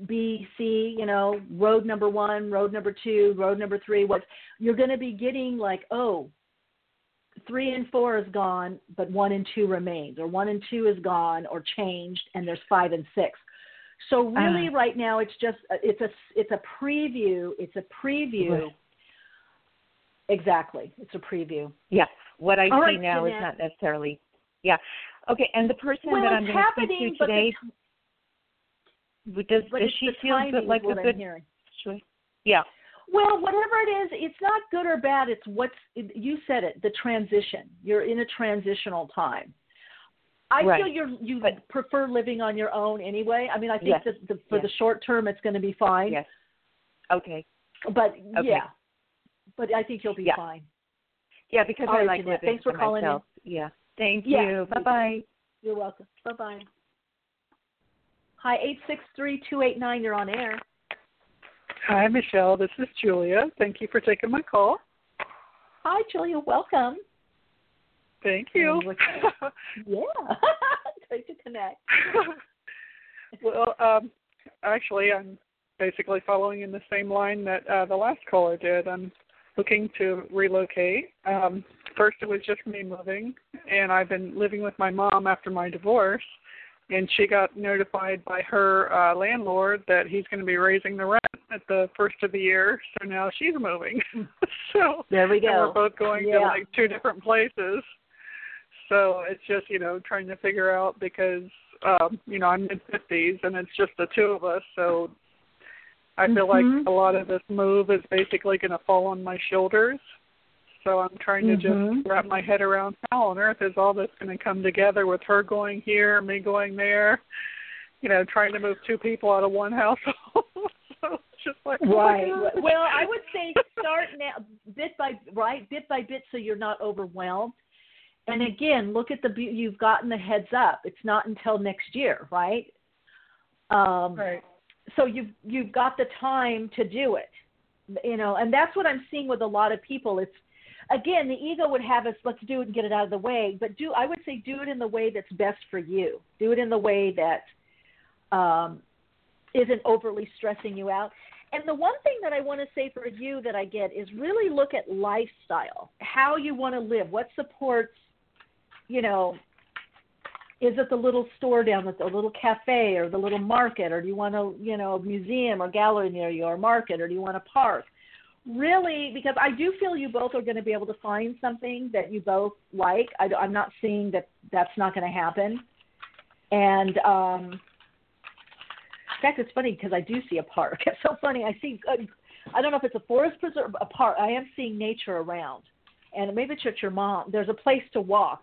S3: B, C, you know, road number one, road number two, road number three. What you're going to be getting like, oh, three and four is gone, but one and two remains, or one and two is gone or changed, and there's five and six. So really,
S4: Ah.
S3: right now, it's just it's a it's a preview. It's a preview.
S4: Right.
S3: Exactly, it's a preview.
S4: Yeah. What I
S3: All
S4: see
S3: right,
S4: now is not necessarily. Yeah. Okay. And the person
S3: well,
S4: that I'm going to speak to today,
S3: the,
S4: does does she feel good, like
S3: what
S4: good. Yeah.
S3: Well, whatever it is, it's not good or bad. It's what's you said it. The transition. You're in a transitional time. I
S4: Right.
S3: feel you're you
S4: But-
S3: prefer living on your own anyway. I mean, I think
S4: Yes.
S3: that the, for
S4: Yes.
S3: the short term, it's going to be fine.
S4: Yes. Okay.
S3: But
S4: Okay.
S3: yeah, but I think you'll be
S4: Yeah.
S3: fine.
S4: Yeah, because
S3: All
S4: I like
S3: Jeanette,
S4: living
S3: thanks for
S4: for
S3: calling in.
S4: Yeah. Thank
S3: Yeah.
S4: you. Bye bye.
S3: You're welcome. Bye bye. Hi, eight six three two eight nine. You're on air.
S5: Hi, Michele. This is Julia. Thank you for taking my call.
S3: Hi, Julia. Welcome.
S5: Thank you. [laughs]
S3: Yeah, [laughs] great to connect. [laughs]
S5: well, um, actually, I'm basically following in the same line that uh, the last caller did. I'm looking to relocate. Um, first, it was just me moving, and I've been living with my mom after my divorce. And she got notified by her uh, landlord that he's going to be raising the rent at the first of the year. So now she's moving. [laughs] so
S3: There we
S5: and we're both going
S3: Yeah.
S5: to like two different places. So it's just you know trying to figure out because um, you know I'm mid fifties and it's just the two of us. So I feel
S3: Mhm.
S5: like a lot of this move is basically going to fall on my shoulders. So I'm trying to
S3: Mhm.
S5: just wrap my head around how on earth is all this going to come together with her going here, me going there. You know, trying to move two people out of one household. [laughs] so it's just like oh my
S3: Right.
S5: God.
S3: Well, I would say start now, bit by right, bit by bit, so you're not overwhelmed. And again, look at the you've gotten the heads up. It's not until next year, right? Um,
S5: Right.
S3: So you've you've got the time to do it, you know. And that's what I'm seeing with a lot of people. It's again, the ego would have us let's do it and get it out of the way. But do I would say do it in the way that's best for you. Do it in the way that um, isn't overly stressing you out. And the one thing that I want to say for you that I get is really look at lifestyle, how you want to live, what supports, you know, is it the little store down at the little cafe or the little market, or do you want a, you know, a museum or gallery near you or market, or do you want a park? Really, because I do feel you both are going to be able to find something that you both like. I, I'm not seeing that that's not going to happen. And um, in fact, it's funny because I do see a park. [laughs] It's so funny. I see. Uh, I don't know if it's a forest preserve, a park. I am seeing nature around, and maybe it's at your mom. There's a place to walk.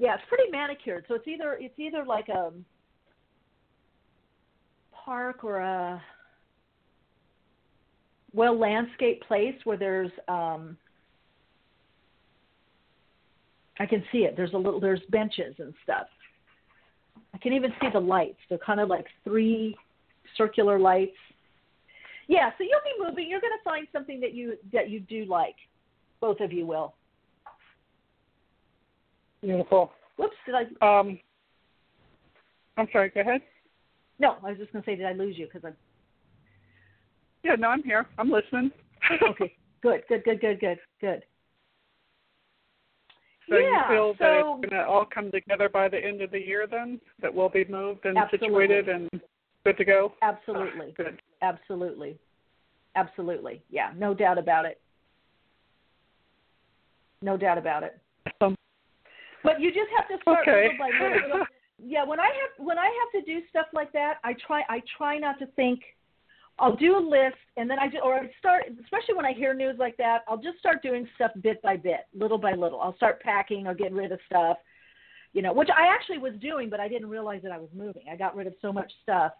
S3: Yeah, it's pretty manicured. So it's either it's either like a park or a well landscaped place where there's um I can see it. There's a little there's benches and stuff. I can even see the lights. They're kind of like three circular lights. Yeah, so you'll be moving. You're going to find something that you that you do like. Both of you will.
S5: Beautiful.
S3: Whoops, did I?
S5: Um, I'm sorry. Go ahead.
S3: No, I was just going to say, did I lose you? Because I
S5: Yeah, no, I'm here. I'm listening.
S3: Okay, good, good, good, good, good, good.
S5: so
S3: yeah,
S5: you feel that it's going to all come together by the end of the year, then that we'll be moved and
S3: Absolutely.
S5: situated and good to go.
S3: absolutely,
S5: Good.
S3: absolutely, absolutely. Yeah, no doubt about it. No doubt about it.
S5: Um,
S3: But you just have to start
S5: Okay.
S3: little by little. Yeah, when I have when I have to do stuff like that, I try I try not to think. I'll do a list and then I do, or I start, especially when I hear news like that, I'll just start doing stuff bit by bit, little by little. I'll start packing or getting rid of stuff, you know, which I actually was doing, but I didn't realize that I was moving. I got rid of so much stuff,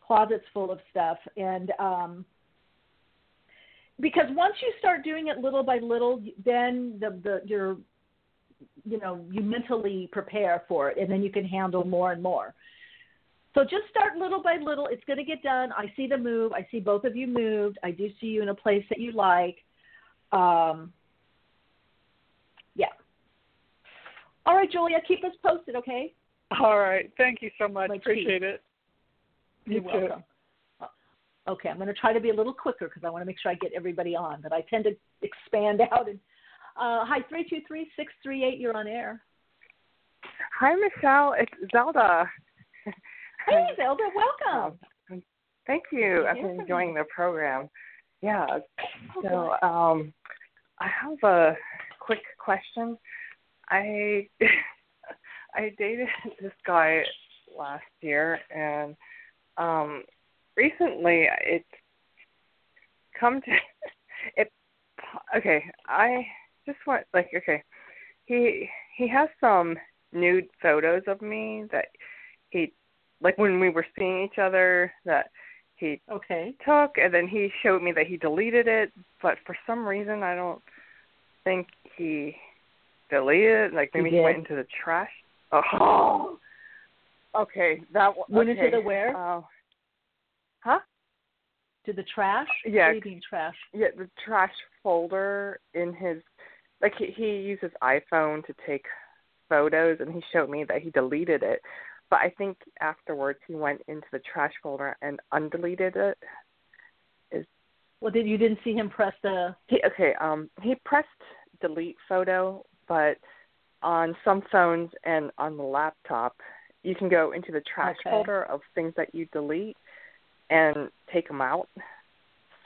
S3: closets full of stuff, and um, because once you start doing it little by little, then the the your you know you mentally prepare for it and then you can handle more and more. So just start little by little. It's going to get done. I see the move. I see both of you moved. I do see you in a place that you like. Um yeah. All right julia keep us posted okay?
S5: All right. Thank you so much.
S3: Like
S5: Appreciate it.
S3: you're
S5: You too.
S3: welcome. Uh, okay i'm going to try to be a little quicker because i want to make sure i get everybody on but i tend to expand [laughs] out and uh hi three two three six three eight you're on air
S6: Hi, Michele. It's Zelda. [laughs]
S3: hey zelda welcome
S6: Um, Thank you. I've been enjoying the program. Yeah.
S3: Oh,
S6: So, um, I have a quick question. I [laughs] I dated [laughs] this guy last year, and um, recently it's come to it. Okay, I just want like okay, he he has some nude photos of me that he like when we were seeing each other that he
S3: Okay.
S6: took and then he showed me that he deleted it but for some reason i don't think he deleted it like maybe he,
S3: did.
S6: went into the trash oh [laughs] okay that one
S3: Went into the where?
S6: oh huh
S3: To the trash?
S6: Yeah.
S3: What do you mean trash?
S6: yeah the trash folder in his like he he uses iphone to take photos and he showed me that he deleted it but i think afterwards he went into the trash folder and undeleted it.
S3: Is Well, did you didn't see him press the?
S6: He, okay, um, he pressed delete photo, but on some phones and on the laptop, you can go into the trash
S3: Okay.
S6: folder of things that you delete and take them out.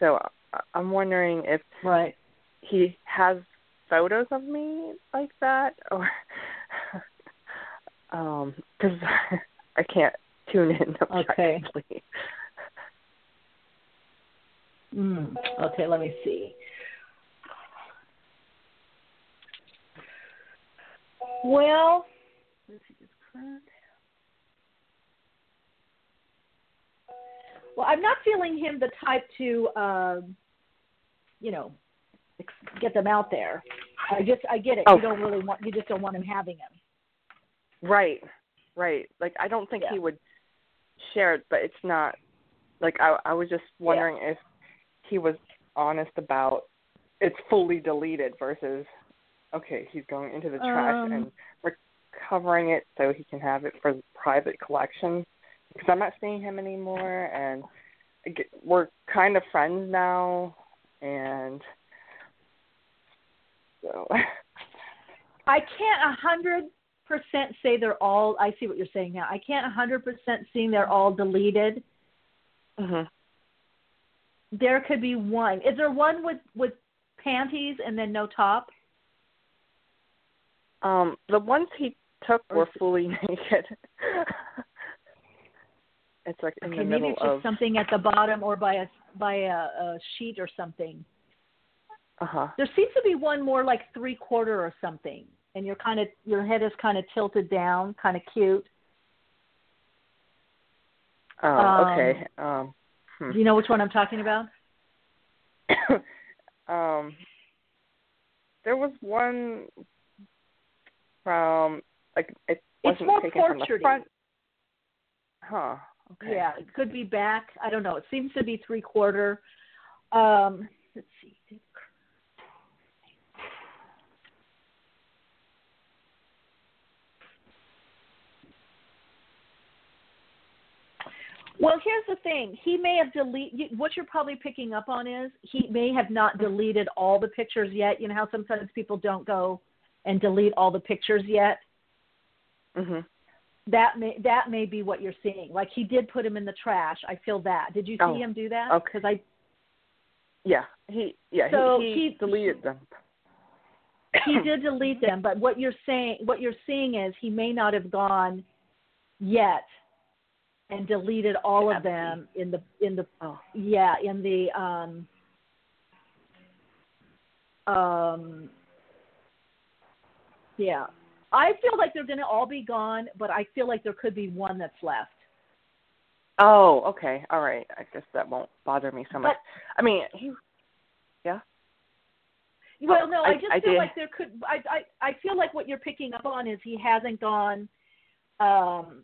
S6: So I- I'm wondering if
S3: Right.
S6: he has photos of me like that, or [laughs] um, because [laughs] I can't tune in
S3: Okay. Mm. Okay, let me see. Well, let's see this current. Well, I'm not feeling him the type to, um, you know, get them out there. I just, I get it.
S6: Oh.
S3: You don't really want, you just don't want him having them.
S6: Right, right. Like I don't think
S3: Yeah.
S6: he would share it, but it's not like I I was just wondering if he was honest about it's fully deleted versus okay, he's going into the trash
S3: Um.
S6: and recovering it so he can have it for private collection. Because I'm not seeing him anymore, and I we're kind of friends now, and so [laughs]
S3: I can't a hundred percent say they're all. I see what you're saying now. I can't a hundred percent seeing they're all deleted.
S6: mhm.
S3: There could be one. Is there one with with panties and then no top?
S6: Um, the ones he took were fully [laughs] naked. it's like in
S3: Okay,
S6: the
S3: maybe it's just
S6: of
S3: something at the bottom or by a by a, a sheet or something.
S6: Uh huh.
S3: There seems to be one more like three quarter or something, and you're kind of your head is kind of tilted down, kind of cute.
S6: Oh,
S3: Um,
S6: okay. Um,
S3: Do
S6: hmm.
S3: you know which one I'm talking about? [coughs]
S6: um, there was one from like it
S3: It's
S6: wasn't
S3: more
S6: taken from the front. Huh. Okay.
S3: Yeah, it could be back. I don't know. It seems to be three quarter. Um, let's see. Well, here's the thing. He may have deleted. What you're probably picking up on is he may have not deleted all the pictures yet. You know how sometimes people don't go and delete all the pictures yet.
S6: Mhm.
S3: That may that may be what you're seeing. Like he did put him in the trash. I feel that. Did you see
S6: Oh,
S3: him do that?
S6: okay.
S3: Because I
S6: Yeah. He. Yeah.
S3: So
S6: he,
S3: he-
S6: he deleted them.
S3: he did delete them, but what you're saying, what you're seeing is he may not have gone yet and deleted all of them in the in the
S6: Oh.
S3: yeah in the um um yeah. I feel like they're going to all be gone, but I feel like there could be one that's left.
S6: Oh. Okay. All right. I guess that won't bother me so much.
S3: But-
S6: I mean, he. Yeah.
S3: Well, no, I,
S6: I-
S3: just
S6: I
S3: feel
S6: did-
S3: like there could. I, I I feel like what you're picking up on is he hasn't gone. Um,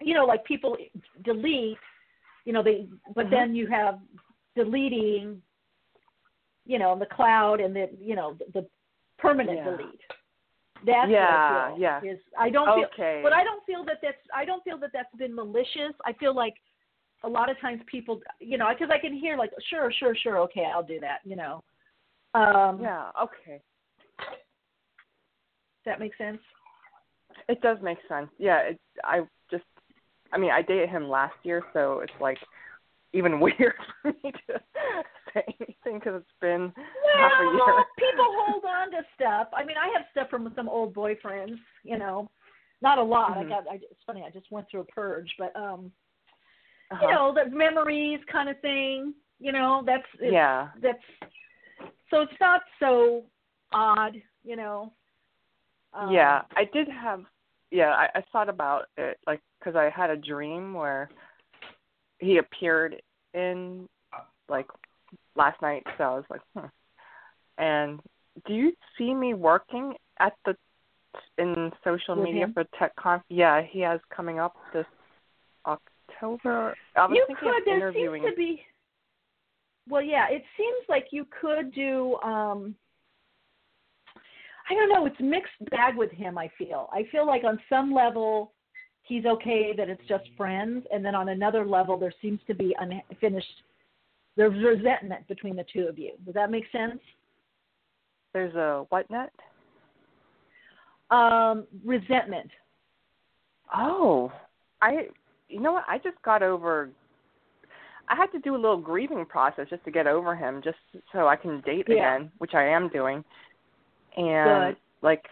S3: you know, like people delete. You know, they but
S6: Mhm.
S3: then you have deleting. You know, the cloud and the you know the, the permanent
S6: Yeah.
S3: delete. That's
S6: Yeah,
S3: what I feel
S6: yeah.
S3: Is I don't feel,
S6: Okay.
S3: but I don't feel that that's I don't feel that that's been malicious. I feel like a lot of times people, you know, because I can hear like, sure, sure, sure, okay, I'll do that. You know. Um,
S6: Yeah. Okay.
S3: Does that make sense?
S6: It does make sense. Yeah, it, I I mean, I dated him last year, so it's like even [laughs] weird for me to say anything because it's been half a year.
S3: Well, people [laughs] hold on to stuff. I mean, I have stuff from some old boyfriends. You know, not a lot. I
S6: Mhm.
S3: got. I, it's funny. I just went through a purge, but um,
S6: Uh-huh.
S3: you know, the memories kind of thing. You know, that's it's,
S6: yeah.
S3: That's so it's not so odd. You know. Um,
S6: yeah, I did have. Yeah, I, I thought about it like because I had a dream where he appeared in like last night, so I was like, hmm. And do you see me working at the in social
S3: With
S6: media
S3: him?
S6: for TechConf? Yeah, he has coming up this October. I was
S3: you
S6: thinking
S3: could.
S6: of
S3: There
S6: interviewing.
S3: seems to be. Well, yeah, it seems like you could do. um I don't know. It's mixed bag with him. I feel. I feel like on some level, he's okay that it's just friends, and then on another level, there seems to be unfinished. There's resentment between the two of you. Does that make sense?
S6: There's a what net?
S3: Um, resentment.
S6: Oh, I. You know what? I just got over. I had to do a little grieving process just to get over him, just so I can date
S3: Yeah.
S6: again, which I am doing. And
S3: Good.
S6: like,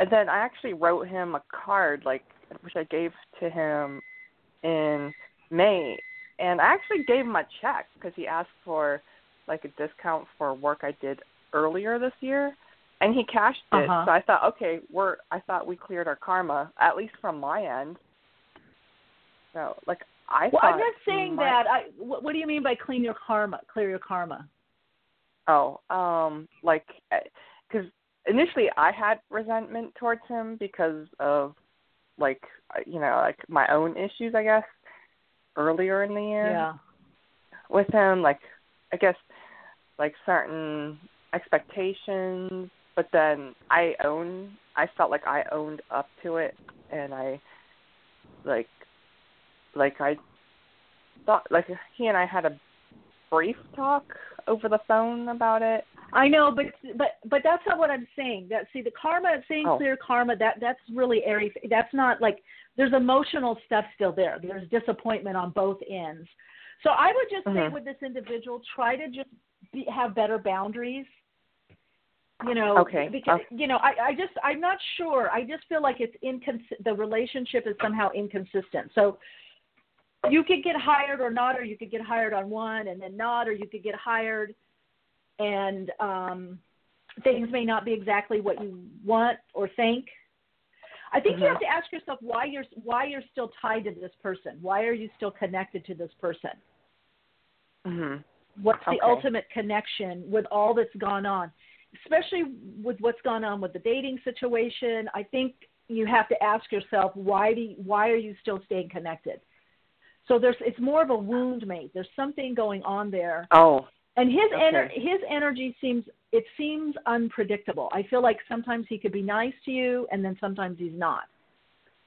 S6: and then I actually wrote him a card, like, which I gave to him in May, and I actually gave him a check because he asked for like a discount for work I did earlier this year, and he cashed it.
S3: Uh-huh.
S6: So I thought, okay, we're. I thought we cleared our karma, at least from my end. So, like, I
S3: Well, I'm not saying
S6: my-
S3: that. I. What, what do you mean by clean your karma? Clear your karma.
S6: Oh, um, like, because initially I had resentment towards him because of, like, you know, like my own issues, I guess, earlier in the year
S3: Yeah.
S6: with him. Like, I guess, like certain expectations, but then I own. I felt like I owned up to it, and I, like, like I thought, like he and I had a brief talk over the phone about it.
S3: I know, but but but that's not what I'm saying. That see the karma, saying
S6: Oh.
S3: clear karma. That that's really airy. That's not like there's emotional stuff still there. There's disappointment on both ends. So I would just say
S6: Mhm.
S3: with this individual, try to just be, have better boundaries. You know,
S6: Okay,
S3: because
S6: okay.
S3: you know, I I just I'm not sure. I just feel like it's incons- the relationship is somehow inconsistent. So you could get hired or not, or you could get hired on one and then not, or you could get hired and um, things may not be exactly what you want or think. I think you
S6: Mhm.
S3: have to ask yourself why you're why you're still tied to this person. Why are you still connected to this person?
S6: Mhm.
S3: What's the
S6: Okay.
S3: ultimate connection with all that's gone on, especially with what's gone on with the dating situation? I think you have to ask yourself why do you, why are you still staying connected? So there's it's more of a wound mate. There's something going on there
S6: Oh.
S3: and his
S6: Okay.
S3: ener- his energy seems it seems unpredictable. I feel like sometimes he could be nice to you, and then sometimes he's not,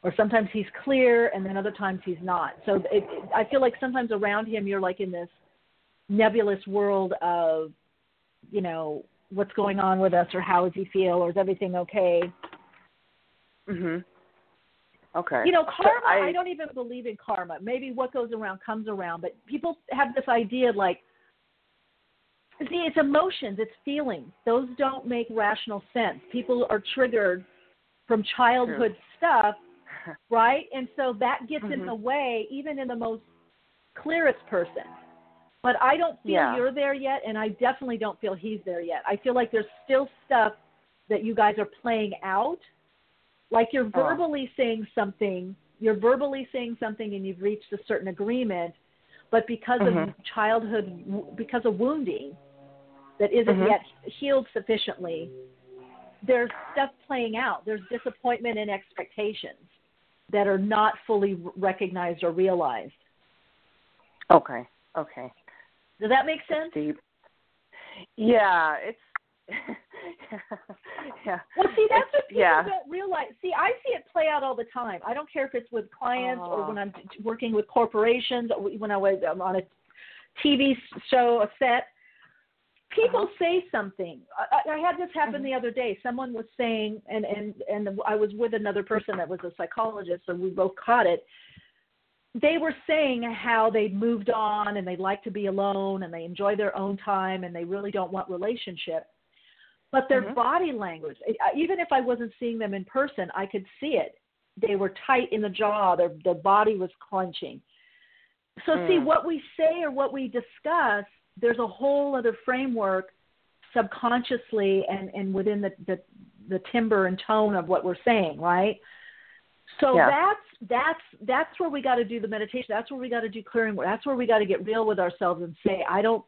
S3: or sometimes he's clear, and then other times he's not. So it, it, I feel like sometimes around him you're like in this nebulous world of, you know, what's going on with us, or how does he feel, or is everything okay?
S6: Mhm. Okay.
S3: You know,
S6: So
S3: karma. I,
S6: I-
S3: don't even believe in karma. Maybe what goes around comes around, but people have this idea like, see, it's emotions, it's feelings. Those don't make rational sense. People are triggered from childhood stuff, [laughs] right? And so that gets in
S6: Mhm.
S3: the way, even in the most clearest person. But I don't feel
S6: Yeah.
S3: you're there yet, and I definitely don't feel he's there yet. I feel like there's still stuff that you guys are playing out like you're
S6: Oh.
S3: verbally saying something you're verbally saying something and you've reached a certain agreement but because
S6: Mhm.
S3: of childhood because of wounding that isn't
S6: Mhm.
S3: yet healed sufficiently there's stuff playing out there's disappointment and expectations that are not fully recognized or realized
S6: Okay. Okay.
S3: does that make sense
S6: Deep. Yeah, it's [laughs] [laughs] yeah.
S3: Well, see, that's what people
S6: yeah.
S3: don't realize. See, I see it play out all the time. I don't care if it's with clients or
S6: Oh.
S3: when I'm working with corporations, or when I was um, on a TV show, a set. People
S6: Uh-huh.
S3: say something. I, I had this happen
S6: Mhm.
S3: the other day. Someone was saying, and and and I was with another person that was a psychologist, so we both caught it. They were saying how they'd moved on and they like to be alone and they enjoy their own time and they really don't want relationship but their
S6: Mhm.
S3: body language, even if i wasn't seeing them in person i could see it they were tight in the jaw their their body was clenching so see
S6: Mm.
S3: what we say or what we discuss there's a whole other framework subconsciously and and within the the, the timbre and tone of what we're saying, right? So
S6: Yeah.
S3: that's that's that's where we got to do the meditation. That's where we got to do clearing. That's where we got to get real with ourselves and say, I don't.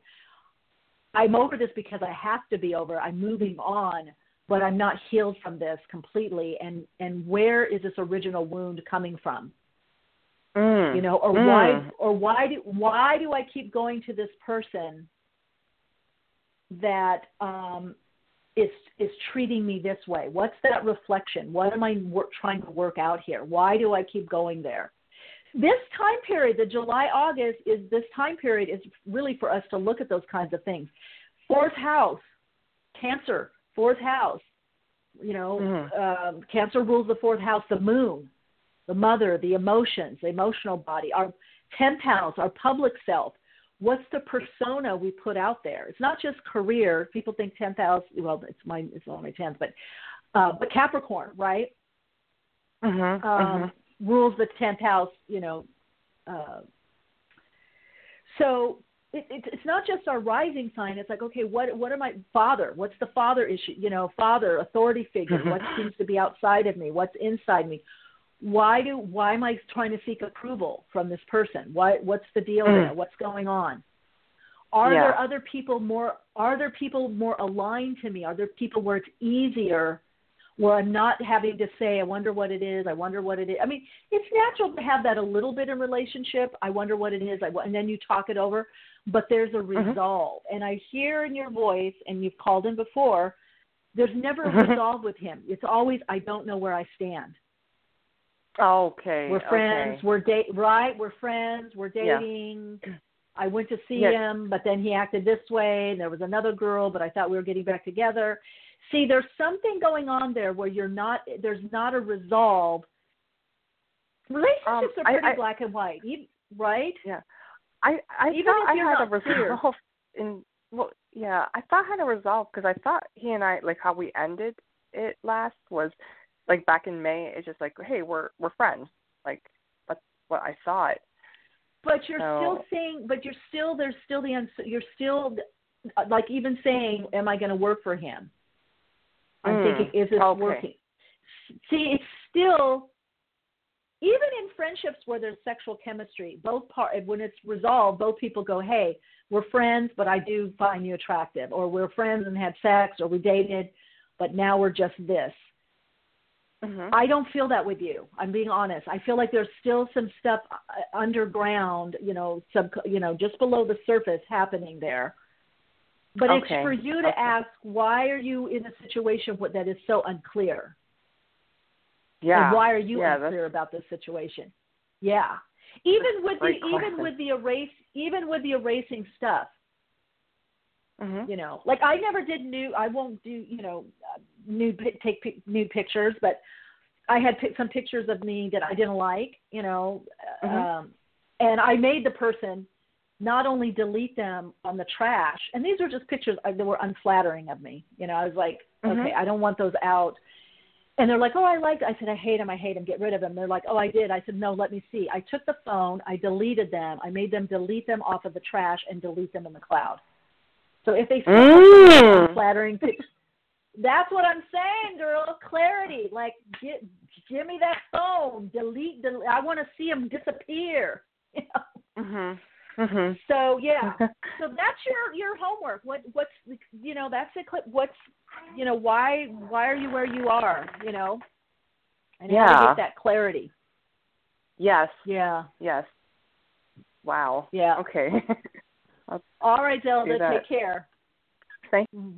S3: I'm over this because I have to be over. I'm moving on, but I'm not healed from this completely. And and where is this original wound coming from?
S6: Mm.
S3: You know, or
S6: Mm.
S3: why or why do why do I keep going to this person that um is is treating me this way? What's that reflection? What am I wor- trying to work out here? Why do I keep going there? This time period, the July August is this time period is really for us to look at those kinds of things. Fourth house, Cancer, fourth house. You know,
S6: Mhm.
S3: um, Cancer rules the fourth house, the moon, the mother, the emotions, the emotional body, our tenth house, our public self. What's the persona we put out there? It's not just career. People think tenth house. Well, it's my it's only tenth, but uh, but Capricorn, right?
S6: Mhm.
S3: um,
S6: mhm.
S3: Rules the tenth house. You know, uh, so it, it, it's not just our rising sign. It's like, okay, what what am I father? What's the father issue? You know, father, authority figure.
S6: Mhm.
S3: What seems to be outside of me? What's inside me? Why do why am I trying to seek approval from this person? Why what's the deal
S6: Mm.
S3: there? What's going on? Are
S6: Yeah.
S3: there other people more? Are there people more aligned to me? Are there people where it's easier where I'm not having to say, I wonder what it is, I wonder what it is. I mean, it's natural to have that a little bit in relationship. I wonder what it is, I, and then you talk it over. But there's a
S6: Mhm.
S3: resolve, and I hear in your voice, and you've called him before. There's never a
S6: Mhm.
S3: resolve with him. It's always, I don't know where I stand.
S6: Okay.
S3: We're friends.
S6: Okay.
S3: We're date right. We're friends. We're dating. Yeah. I went to see
S6: Yes.
S3: him, but then he acted this way, and there was another girl, but I thought we were getting back together. See, there's something going on there where you're not. There's not a resolve. Relationships
S6: Um,
S3: are pretty
S6: I-
S3: black and white, right?
S6: Yeah. I I
S3: Even
S6: thought I had a
S3: not clear.
S6: resolve in well yeah I thought I had a resolve because I thought he and I like how we ended it last was like back in May it's just like hey we're we're friends like that's what I thought
S3: But you're
S6: So-
S3: still saying, but you're still there's still the you're still like even saying, am I going to work for him? I'm
S6: Mm,
S3: thinking, is this
S6: okay.
S3: working? See, it's still even in friendships where there's sexual chemistry, both part when it's resolved, both people go, hey, we're friends, but I do find you attractive, or we're friends and had sex, or we dated, but now we're just this.
S6: mhm
S3: I don't feel that with you. I'm being honest. I feel like there's still some stuff uh, underground, you know, sub, you know, just below the surface happening there. But
S6: Okay.
S3: it's for you to
S6: Okay.
S3: ask, why are you in a situation that is so unclear?
S6: yeah
S3: And why are you
S6: yeah,
S3: unclear about this situation? Yeah. Even with the
S6: great
S3: even with the erase even with the erasing stuff,
S6: mhm
S3: you know like i never did nude i won't do you know nude take nude pictures but i had some pictures of me that i didn't like you know
S6: Mhm.
S3: um and i made the person not only delete them on the trash and these were just pictures uh, that were unflattering of me you know i was like
S6: Mhm.
S3: okay i don't want those out and they're like oh i like i said i hate them i hate them get rid of them they're like oh i did i said no let me see i took the phone i deleted them i made them delete them off of the trash and delete them in the cloud so if they
S6: Mm.
S3: unflattering pics, that's what I'm saying, girl. Clarity, like get, give me that phone, delete, delete. I want to see them disappear. [laughs] You know?
S6: mhm mhm
S3: So yeah, [laughs] so that's your your homework. What what's you know that's a clip. What's you know why why are you where you are? You know, and how to get that clarity.
S6: yes
S3: Yeah,
S6: yes wow
S3: yeah.
S6: okay [laughs]
S3: All right, Zelda, take care.
S6: Thank-
S3: You.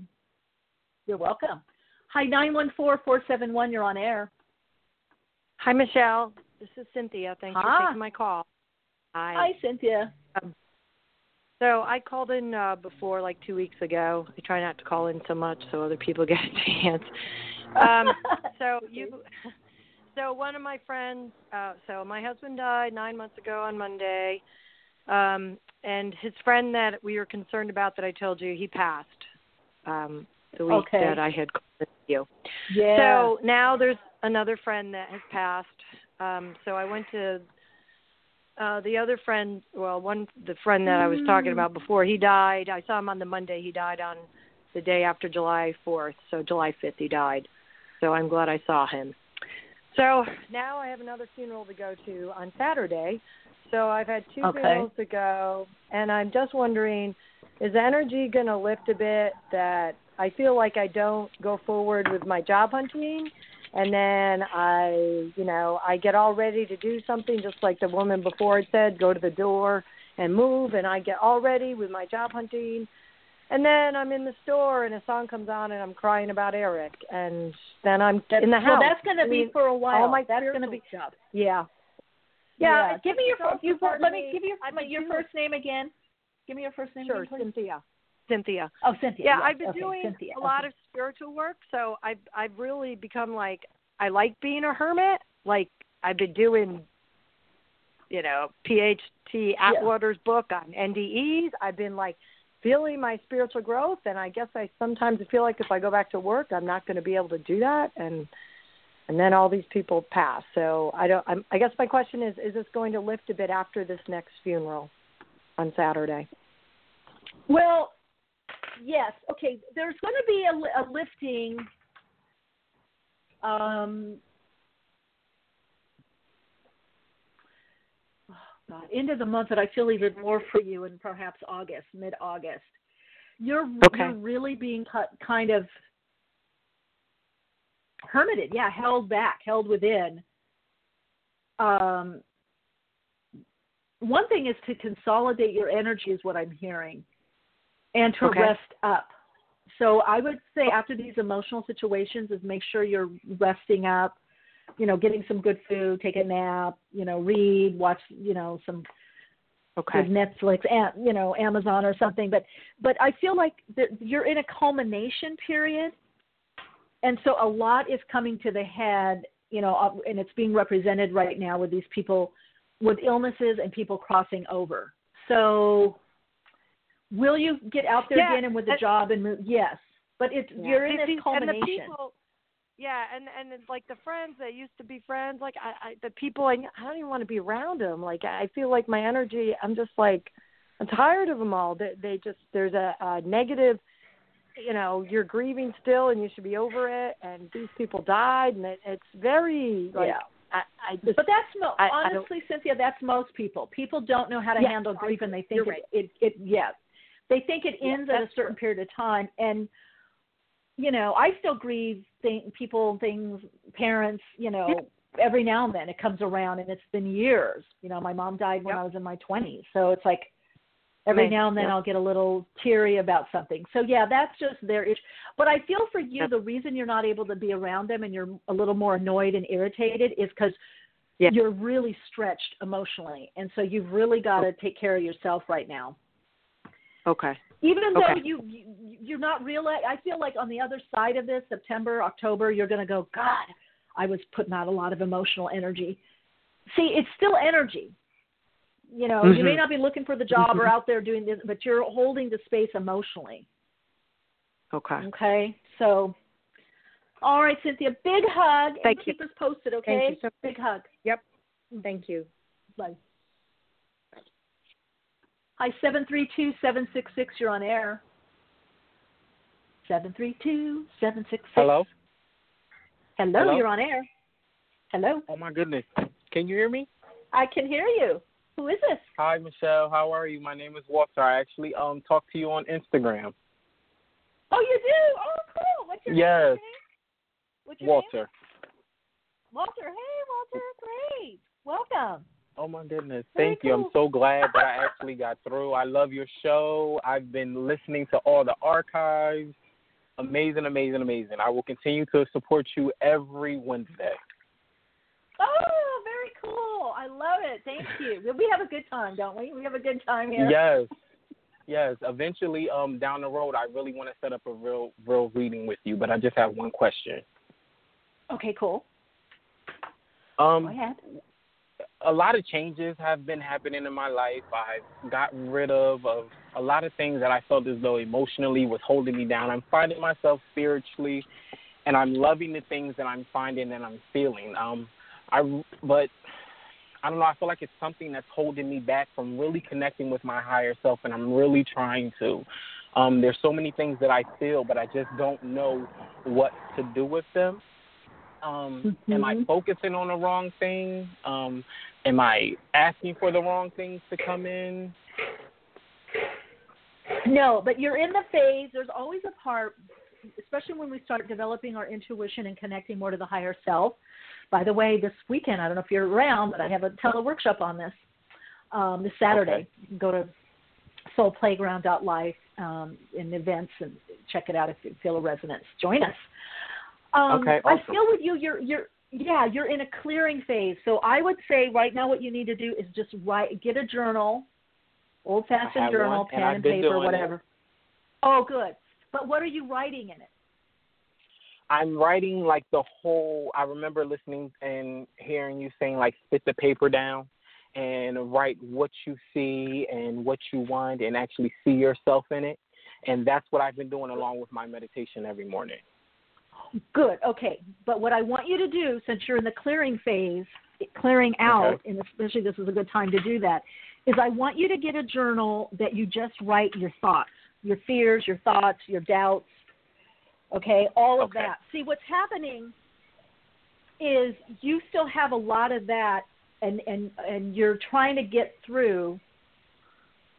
S3: You're welcome. Hi, nine one four four seven one. You're on air.
S7: Hi, Michele. This is Cynthia. Thanks
S3: Hi.
S7: for taking my call. Hi.
S3: Hi, Cynthia.
S7: So I called in uh, before, like two weeks ago. I try not to call in so much so other people [laughs] get a chance. Um, so [laughs] you, [laughs] so one of my friends. Uh, so my husband died nine months ago on Monday, um, and his friend that we were concerned about that I told you he passed um, the week
S3: Okay.
S7: that I had called you.
S3: Yeah.
S7: So now there's another friend that has passed. Um, so I went to uh the other friend, well, one the friend that I was talking about before, he died. I saw him on the Monday. He died on the day after July 4th, so July 5th he died. So I'm glad I saw him. So now I have another funeral to go to on Saturday. So I've had two
S3: Okay.
S7: funerals to go, and I'm just wondering, is energy going to lift a bit that I feel like I don't go forward with my job hunting, and then I, you know, I get all ready to do something, just like the woman before had said, go to the door and move, and I get all ready with my job hunting, and then I'm in the store and a song comes on and I'm crying about Eric, and then I'm
S3: That's,
S7: in the house.
S3: Well, that's going to
S7: I
S3: be for a while.
S7: all my
S3: that's going to
S7: spiritual
S3: be.
S7: stuff. Yeah.
S3: Yeah.
S7: Yeah,
S3: Give me your
S7: it's also
S3: fir- you, let me
S7: me-
S3: give your
S7: I've
S3: your first name again. Give me your first name
S7: Sure,
S3: again.
S7: Cynthia. Cynthia.
S3: Oh, Cynthia.
S7: Yeah,
S3: yes.
S7: I've been
S3: okay,
S7: doing
S3: Cynthia.
S7: a lot
S3: okay.
S7: of spiritual work, so I've I've really become like I like being a hermit. Like I've been doing, you know, P.M.H. Atwater's book on NDEs. I've been like feeling my spiritual growth, and I guess I sometimes feel like if I go back to work, I'm not going to be able to do that, and and then all these people pass. So I don't. I'm, I guess my question is: Is this going to lift a bit after this next funeral on Saturday?
S3: Well, yes. Okay. There's going to be a, a lifting. Um, oh God, into the month that I feel even more for you in perhaps August, mid-August. You're
S7: Okay.
S3: you're really being cut, kind of hermited, yeah, held back, held within. Um, one thing is to consolidate your energy, is what I'm hearing, and to
S7: Okay.
S3: rest up. So I would say oh. after these emotional situations, is make sure you're resting up. You know, getting some good food, take a nap. You know, read, watch. You know, some
S7: Okay.
S3: Netflix, and you know, Amazon or something. But but I feel like you're in a culmination period, and so a lot is coming to the head. You know, and it's being represented right now with these people with illnesses and people crossing over. So, will you get out there
S7: Yeah,
S3: again and with the
S7: and-
S3: job and move? Yes, but it's
S7: Yeah.
S3: you're in this
S7: see, and
S3: culmination.
S7: the people, yeah, and and it's like the friends that used to be friends, like I, I the people I I don't even want to be around them. Like I feel like my energy, I'm just like I'm tired of them all. They they just there's a, a negative, you know, you're grieving still and you should be over it. And these people died, and it, it's very like
S3: yeah.
S7: I, I just
S3: But that's mo-
S7: I-
S3: honestly, Cynthia. That's most people. People don't know how to
S7: Yeah,
S3: handle grief, and they think
S7: You're
S3: it, it, it. Yeah, they think it
S7: Yeah,
S3: ends at a certain period of time. And you know, I still grieve th- people, things, parents. You know, every now and then it comes around, and it's been years. You know, my mom died when
S7: Yep.
S3: I was in my twenties, so it's like every
S7: Right,
S3: now and then
S7: yep.
S3: I'll get a little teary about something. So yeah, that's just their issue. But I feel for you,
S7: Yep.
S3: the reason you're not able to be around them and you're a little more annoyed and irritated is because
S7: Yeah.
S3: you're really stretched emotionally, and so you've really got to take care of yourself right now.
S7: Okay.
S3: Even though
S7: Okay.
S3: you, you you're not real, I feel like on the other side of this, September, October, you're going to go, God, I was putting out a lot of emotional energy. See, it's still energy. You know, you may
S7: Mhm.
S3: not be looking for the job or out there doing this, but you're holding the space emotionally.
S7: Okay.
S3: Okay, so. All right, Cynthia. Big hug. and
S7: Thank you.
S3: Keep us posted, okay?
S7: Thank you so
S3: Big hug. Yep.
S7: Thank you.
S3: Bye. Hi, seven three two seven six six. You're on air. Seven three two seven six six.
S8: Hello?
S3: Hello.
S8: Hello?
S3: You're on air. Hello.
S8: Oh my goodness. Can you hear me?
S3: I can hear you. Who is this?
S8: Hi Michele, how are you? My name is Walter. I actually um talked to you on Instagram.
S3: Oh, you do. Oh, cool. What's your
S8: Yes.
S3: name? What's your name?
S8: Walter.
S3: Walter. Hey, Walter. Great. Welcome.
S8: Oh my goodness. Thank you. I'm so glad that I actually got through. I love your show. I've been listening to all the archives. Amazing, amazing, amazing. I will continue to support you every Wednesday.
S3: Oh, very cool. I love it. Thank you. We have a good time, don't we? We have a good time here.
S8: Yes. Yes. Eventually, um, down the road I really want to set up a real real reading with you, but I just have one question.
S3: Okay, cool.
S8: Um
S3: Go ahead.
S8: A lot of changes have been happening in my life. I've gotten rid of, of a lot of things that I felt as though emotionally was holding me down. I'm finding myself spiritually, and I'm loving the things that I'm finding and I'm feeling. Um, I but I don't know. I feel like it's something that's holding me back from really connecting with my higher self, and I'm really trying to. Um, there's so many things that I feel, but I just don't know what to do with them. Um,
S3: mm-hmm.
S8: Am I focusing on the wrong thing? Um, am I asking for the wrong things to come in?
S3: No, but you're in the phase. There's always a part, especially when we start developing our intuition and connecting more to the higher self. By the way, this weekend, I don't know if you're around, but I have a tele workshop on this um, this Saturday.
S8: Okay.
S3: You can go to soulplayground.life um, in events and check it out if you feel a resonance. Join us. Um,
S8: okay, awesome.
S3: I feel with you, you're you're yeah, you're in a clearing phase. So I would say right now, what you need to do is just write, get a journal, old fashioned journal,
S8: one,
S3: pen
S8: and,
S3: and paper, whatever.
S8: It.
S3: Oh, good. But what are you writing in it?
S8: I'm writing like the whole. I remember listening and hearing you saying like spit the paper down and write what you see and what you want and actually see yourself in it. And that's what I've been doing along with my meditation every morning.
S3: Good. Okay. But what I want you to do, since you're in the clearing phase, clearing out,
S8: okay.
S3: and especially this is a good time to do that, is I want you to get a journal that you just write your thoughts, your fears, your thoughts, your doubts, okay, all of
S8: okay.
S3: that. See, what's happening is you still have a lot of that, and and and you're trying to get through.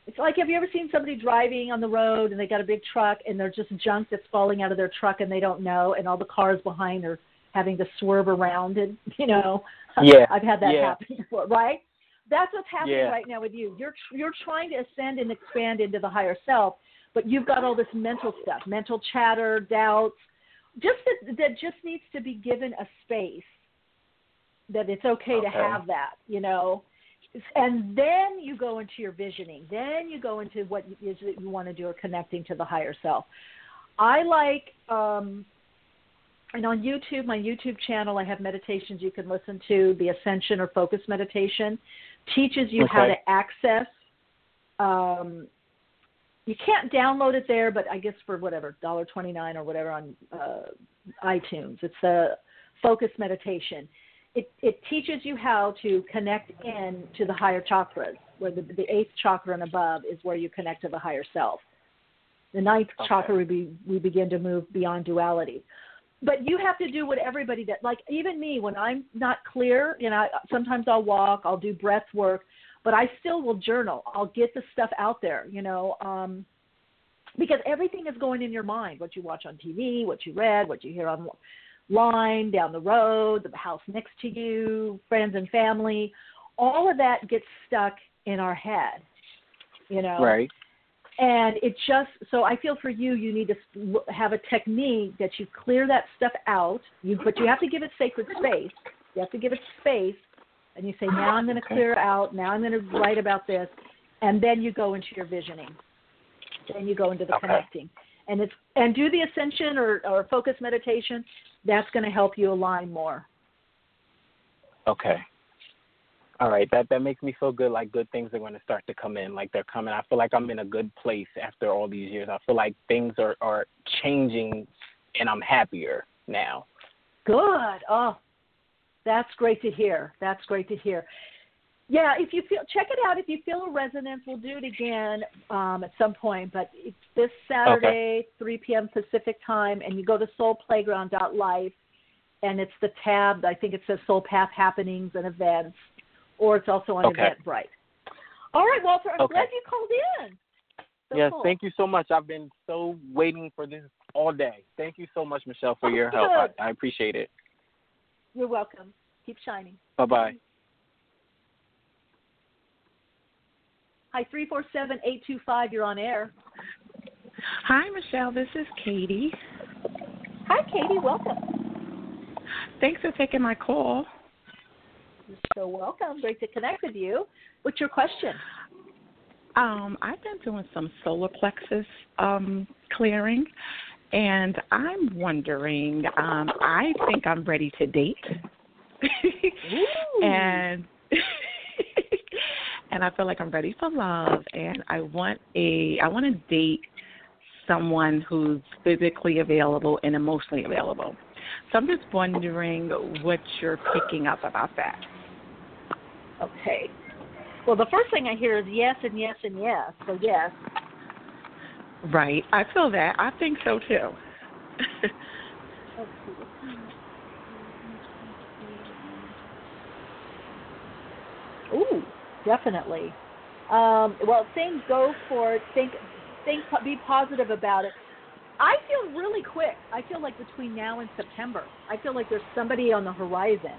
S3: It's like have you ever seen somebody driving on the road and they got a big truck and they're just junk that's falling out of their truck and they don't know, and all the cars behind are having to swerve around and [laughs] you know.
S8: Yeah.
S3: I've had that
S8: yeah.
S3: happen [laughs] before, right? That's what's happening
S8: Yeah.
S3: right now with you. You're you're trying to ascend and expand into the higher self, but you've got all this mental stuff, mental chatter, doubts, just that, that just needs to be given a space. That it's okay, to have that, you know. And then you go into your visioning. Then you go into what is that you want to do or connecting to the higher self. I like um and on YouTube, my YouTube channel, I have meditations you can listen to. The Ascension or Focus Meditation teaches you how to access. Um, you can't download it there, but I guess for whatever dollar twenty nine or whatever on uh, iTunes, it's a Focus Meditation. It it teaches you how to connect in to the higher chakras, where the, the eighth chakra and above is where you connect to the higher self. The ninth
S8: Okay.
S3: chakra, we, be, we begin to move beyond duality but you have to do what everybody does. Like even me, when I'm not clear, you know, sometimes I'll walk, I'll do breath work, but I still will journal. I'll get the stuff out there, you know, um, because everything is going in your mind. What you watch on TV, what you read, what you hear online, down the road, the house next to you, friends and family, all of that gets stuck in our head, you know.
S8: Right.
S3: And it just so I feel for you, you need to have a technique that you clear that stuff out. You but you have to give it sacred space. You have to give it space, and you say, now I'm going to
S8: Okay.
S3: clear out. Now I'm going to write about this, and then you go into your visioning. Then you go into the
S8: Okay.
S3: connecting, and it's and do the ascension or or focus meditation. That's going to help you align more.
S8: Okay. All right. That that makes me feel good. Like good things are going to start to come in. Like they're coming. I feel like I'm in a good place after all these years. I feel like things are are changing, and I'm happier now.
S3: Good. Oh, that's great to hear. That's great to hear. Yeah, if you feel, check it out. If you feel a resonance, we'll do it again um, at some point. But it's this Saturday, 3 p.m. Pacific time, and you go to soulplayground.life, and it's the tab. I think it says Soul Path Happenings and Events, or it's also on
S8: Okay.
S3: Eventbrite. All right, Walter. I'm
S8: Okay.
S3: glad you called in. So
S8: yes.
S3: cool.
S8: Thank you so much. I've been so waiting for this all day. Thank you so much, Michele, for your help. I, I appreciate it.
S3: You're welcome. Keep shining.
S8: Bye bye.
S3: Hi, three four seven eight two five. You're on air.
S9: Hi, Michele. This is Katie.
S3: Hi, Katie. Welcome.
S9: Thanks for taking my call.
S3: You're so welcome. Great to connect with you. What's your question?
S9: Um, I've been doing some solar plexus um, clearing, and I'm wondering. Um, I think I'm ready to date, [laughs] and [laughs] and I feel like I'm ready for love, and I want a I want to date someone who's physically available and emotionally available. So I'm just wondering what you're picking up about that.
S3: Okay. Well, the first thing I hear is yes and yes and yes. So yes.
S9: Right. I feel that. I think so too. [laughs]
S3: Ooh, definitely. Um, well, think go for it. Think, think, be positive about it. I feel really quick. I feel like between now and September, I feel like there's somebody on the horizon.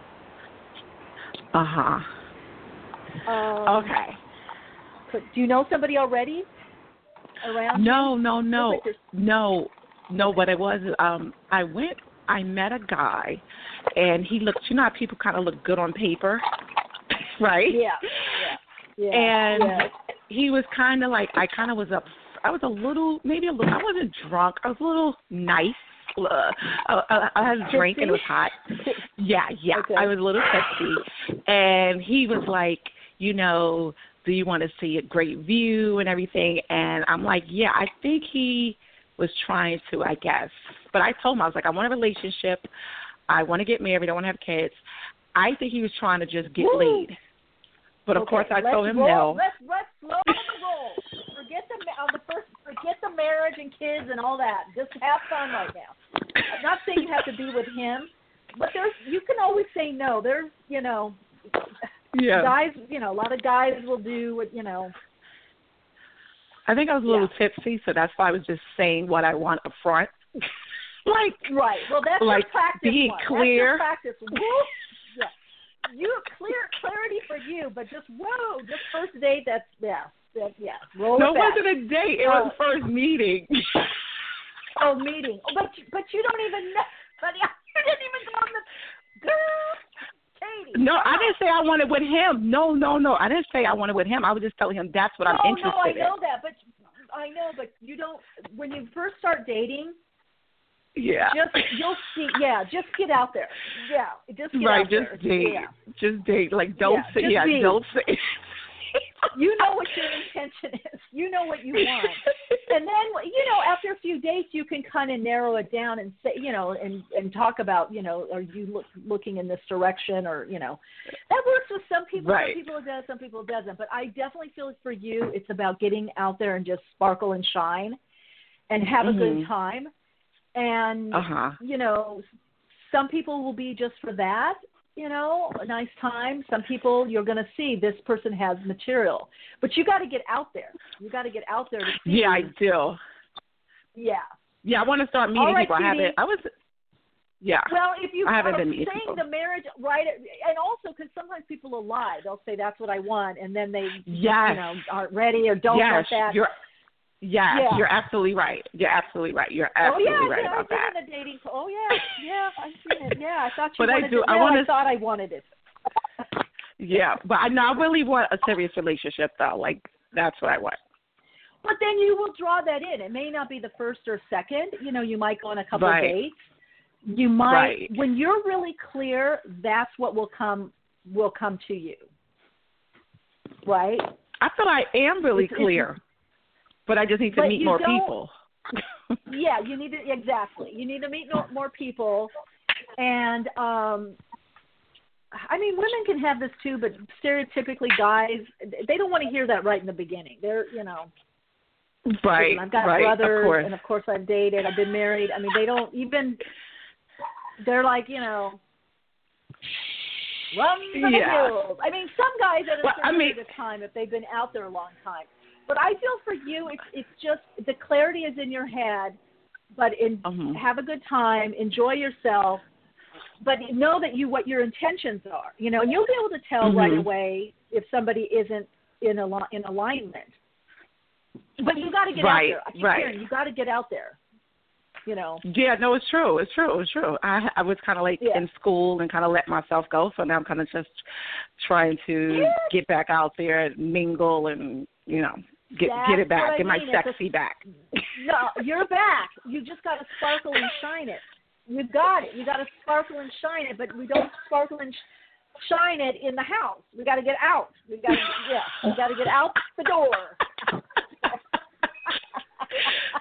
S9: Uh huh.
S3: Um,
S9: Okay.
S3: Do you know somebody already around?
S9: No,
S3: you?
S9: no, no,
S3: like
S9: no, no. What it was, um, I went. I met a guy, and he looked. You know how people kind of look good on paper, [laughs] right?
S3: Yeah. Yeah.
S9: And
S3: yeah.
S9: he was kind of like I kind of was up. I was a little, maybe a little. I wasn't drunk. I was a little nice. Uh, I, I had a drink and it was hot. Yeah, yeah.
S3: Okay.
S9: I was a little tipsy, and he was like, you know, do you want to see a great view and everything? And I'm like, yeah. I think he was trying to, I guess. But I told him I was like, I want a relationship. I want to get married. I want to have kids. I think he was trying to just get
S3: Woo.
S9: laid. But of
S3: Okay,
S9: course, I told him
S3: roll,
S9: no.
S3: Let's let's slow the roll. Forget the on the first. Forget the marriage and kids and all that. Just have fun right now. I'm not saying you have to be with him, but there's you can always say no. There's you know
S9: Yeah.
S3: guys. You know a lot of guys will do what you know.
S9: I think I was a little tipsy, so that's why I was just saying what I want up front. [laughs] like,
S3: Right. Well, that's
S9: Like,
S3: practice
S9: being
S3: one.
S9: clear.
S3: That's practice. Yeah. You clear clarity for you, but just whoa, just first date. That's yeah. That, yeah. Roll
S9: no,
S3: it back.
S9: wasn't a date. It was oh. first meeting. [laughs]
S3: Oh, meeting. Oh, but but you don't even know. But [laughs] you didn't even go on the girl, Katie.
S9: no, I didn't say I wanted with him. No, no, no. I didn't say I wanted with him. I was just telling him that's what I'm
S3: no,
S9: interested
S3: no, I
S9: in.
S3: know that, but I know, but you don't. When you first start dating,
S9: Yeah.
S3: just you'll see. Yeah, just get out there. Yeah, just get
S9: right,
S3: out
S9: just
S3: there.
S9: date.
S3: Yeah.
S9: Just date. Like don't
S3: Yeah,
S9: say yeah, don't say [laughs]
S3: You know what your intention is. You know what you want. and then you know after a few dates you can kind of narrow it down and say you know and and talk about you know are you look, looking in this direction or you know that works with some people
S9: Right.
S3: some people it does some people it doesn't but i definitely feel for you it's about getting out there and just sparkle and shine and have a good
S9: Mhm.
S3: time and
S9: Uh-huh.
S3: you know some people will be just for that you know a nice time some people you're going to see this person has material but you got to get out there you got to get out there to see
S9: Yeah, I do.
S3: yeah
S9: Yeah, I want to start meeting
S3: right,
S9: people. I haven't I was yeah.
S3: well if you
S9: I haven't been
S3: saying
S9: people.
S3: the marriage right and also because sometimes people will lie they'll say that's what i want and then they
S9: Yes.
S3: you know aren't ready or don't
S9: yes,
S3: want that
S9: you're yes,
S3: Yeah.
S9: you're absolutely right. You're absolutely right. You're absolutely oh
S3: yeah,
S9: right
S3: yeah,
S9: about
S3: I've been
S9: that.
S3: in a dating. Oh yeah, yeah, I've seen it. Yeah, I thought you
S9: But I
S3: wanted
S9: do-
S3: it.
S9: I
S3: No,
S9: wanna-
S3: I thought I wanted it.
S9: Yeah, but I know I really want a serious relationship though. Like that's what I want.
S3: But then you will draw that in. It may not be the first or second. You know, you might go on a couple
S9: Right.
S3: of dates. You might
S9: Right.
S3: when you're really clear, that's what will come will come to you. Right?
S9: I feel I am really
S3: It's- it's-
S9: clear, but I just need to
S3: But
S9: meet more people. [laughs]
S3: Yeah, you need to exactly. You need to meet more people and um I mean, women can have this too, but stereotypically, guys, they don't want to hear that right in the beginning. They're, you know,
S9: right,
S3: I've got
S9: right,
S3: brothers,
S9: of
S3: and of course I've dated. I've been married. I mean, they don't even. They're like, you know, run the
S9: Yeah.
S3: hills. I mean, some guys at a
S9: Well,
S3: certain
S9: I mean-
S3: period of time, if they've been out there a long time. But I feel for you, it's it's just the clarity is in your head. But in
S9: Mhm.
S3: have a good time, enjoy yourself, but know that you what your intentions are. You know, and you'll be able to tell right
S9: Mhm.
S3: away if somebody isn't in a in alignment. But you got to get
S9: Right,
S3: out there. I keep
S9: right.
S3: hearing you got to get out there. You know.
S9: Yeah, no, it's true. It's true. It's true. I I was kind of like
S3: Yeah.
S9: in school and kind of let myself go, so now I'm kind of just trying to
S3: Yeah.
S9: get back out there, and mingle, and you know, get get it back,
S3: what I
S9: get my
S3: mean. It's a-
S9: sexy back. [laughs]
S3: No, you're back. You just got to sparkle and shine it. You got it. You got to sparkle and shine it, but we don't sparkle and sh- shine it in the house. We got to get out. We got to yeah. We got to get out the door.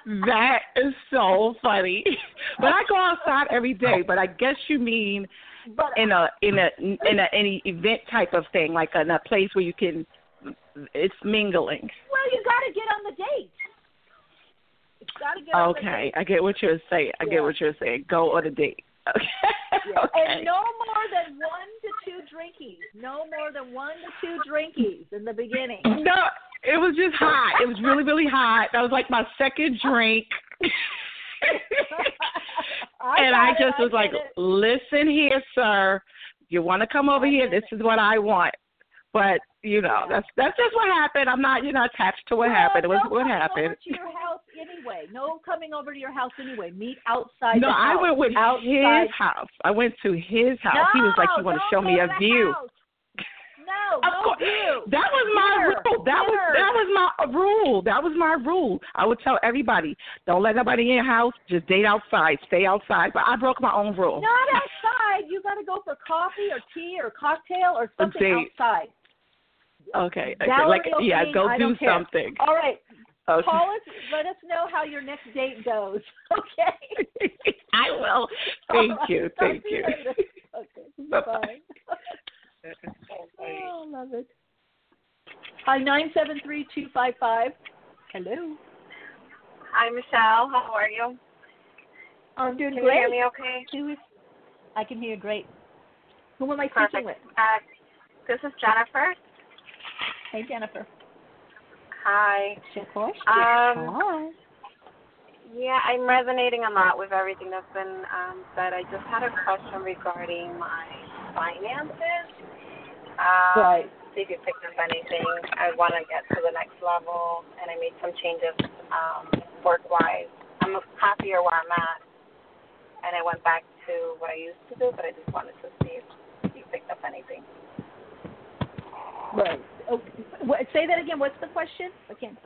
S3: [laughs]
S9: that is so funny. But I go outside every day. But I guess you mean
S3: But-
S9: in a in a in a any event type of thing, like in a place where you can. It's mingling.
S3: Well, you got to get on the date. Got to get on the
S9: Okay. I get what you're saying. I
S3: Yeah.
S9: get what you're saying. Go on a date. [laughs] Okay.
S3: Yeah.
S9: okay.
S3: And no more than one to two drinkies. No more than one to two drinkies in the beginning.
S9: No, it was just hot. It was really, really hot. That was like my second drink. [laughs] and I
S3: got it,
S9: just was like,
S3: it.
S9: listen here, sir. You want to come over
S3: I
S9: here? This is what I want. But you know,
S3: Yeah.
S9: that's that's just what happened. I'm not, you know, attached to what happened. It was
S3: no
S9: what happened.
S3: Over to your house anyway. No coming over to your house anyway. Meet outside
S9: No, I
S3: house.
S9: went with
S3: outside.
S9: his house. I went to his house. he was like,
S3: No,
S9: "You want to show me a view?"
S3: house. No, [laughs]
S9: Of
S3: no
S9: course.
S3: view.
S9: That was my
S3: Dinner,
S9: rule. That was that was my rule. That was my rule. I would tell everybody, don't let nobody in your house. Just date outside. Stay outside. But I broke my own rule.
S3: Not outside. You got to go for coffee or tea or cocktail or [laughs] something outside.
S9: Okay. Okay.
S3: Gallery
S9: Like yeah, go
S3: I
S9: do
S3: don't care.
S9: something.
S3: All right.
S9: Okay.
S3: Call us. Let us know how your next date goes. [laughs] Okay. [laughs]
S9: I will. Thank you. Thank
S3: to
S9: you.
S3: Okay. [laughs]
S9: Bye-bye.
S3: Bye. oh, love it. Hi, nine seven three two five five. Hello.
S10: Hi, Michele. How are you?
S3: I'm doing
S10: Can
S3: great.
S10: you hear me okay?
S3: Who is? I can hear you great. Who am I
S10: Perfect.
S3: speaking with?
S10: Uh, this is Jennifer.
S3: Hey, Jennifer.
S10: Hi.
S3: Jennifer.
S10: Um,
S3: Hi.
S10: Yeah, I'm resonating a lot with everything that's been um, said. I just had a question regarding my finances. Um,
S3: Right.
S10: See if you picked up anything. I want to get to the next level, and I made some changes um, work-wise. I'm happier where I'm at, and I went back to what I used to do, but I just wanted to see if you picked up anything.
S3: Right. Okay. Say that again. What's the question? Again.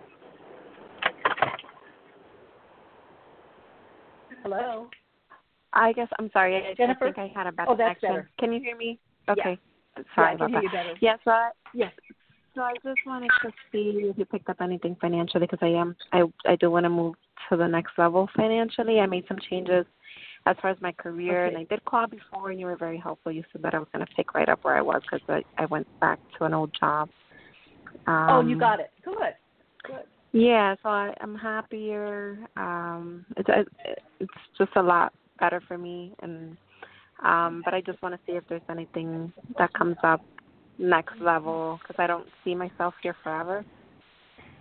S3: Hello.
S11: I guess I'm sorry. I, I
S3: Jennifer?
S11: think I had a bad
S3: Oh, that's
S11: connection.
S3: better.
S11: Can you hear me?
S3: Yeah.
S11: Okay.
S3: Yeah,
S11: Sorry
S3: I can
S11: about
S3: hear
S11: that. Yes, so I,
S3: Yes.
S11: so I just wanted to see if you picked up anything financially because I am I I do want to move to the next level financially. I made some changes as far as my career,
S3: Okay.
S11: and I did call before, and you were very helpful. You said that I was going to pick right up where I was because I I went back to an old job. Um,
S3: oh, you got it. Good. Good.
S11: Yeah, so I, I'm happier. Um, it's it's just a lot better for me, and um, but I just want to see if there's anything that comes up next level because I don't see myself here forever,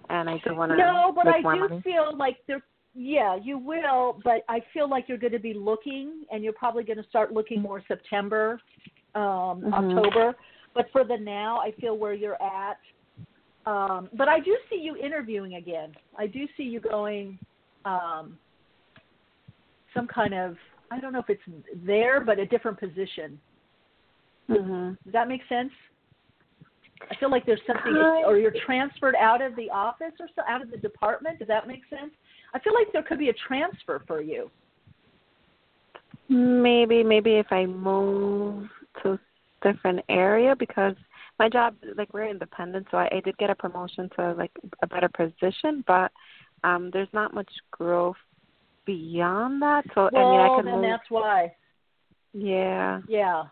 S11: and I do want to
S3: No, but I do
S11: money.
S3: feel like there. Yeah, you will, but I feel like you're going to be looking, and you're probably going to start looking more September, um,
S11: Mhm.
S3: October. But for the now, I feel where you're at. Um, but I do see you interviewing again. I do see you going um, some kind of I don't know if it's there, but a different position.
S11: Mhm.
S3: Does that make sense? I feel like there's something, or you're transferred out of the office or so, out of the department. Does that make sense? I feel like there could be a transfer for you.
S11: Maybe maybe if I move to a different area because my job like we're independent, so I, I did get a promotion to like a better position, but um there's not much growth beyond that. So
S3: well,
S11: I mean I can
S3: then
S11: move.
S3: that's why.
S11: Yeah.
S3: Yeah.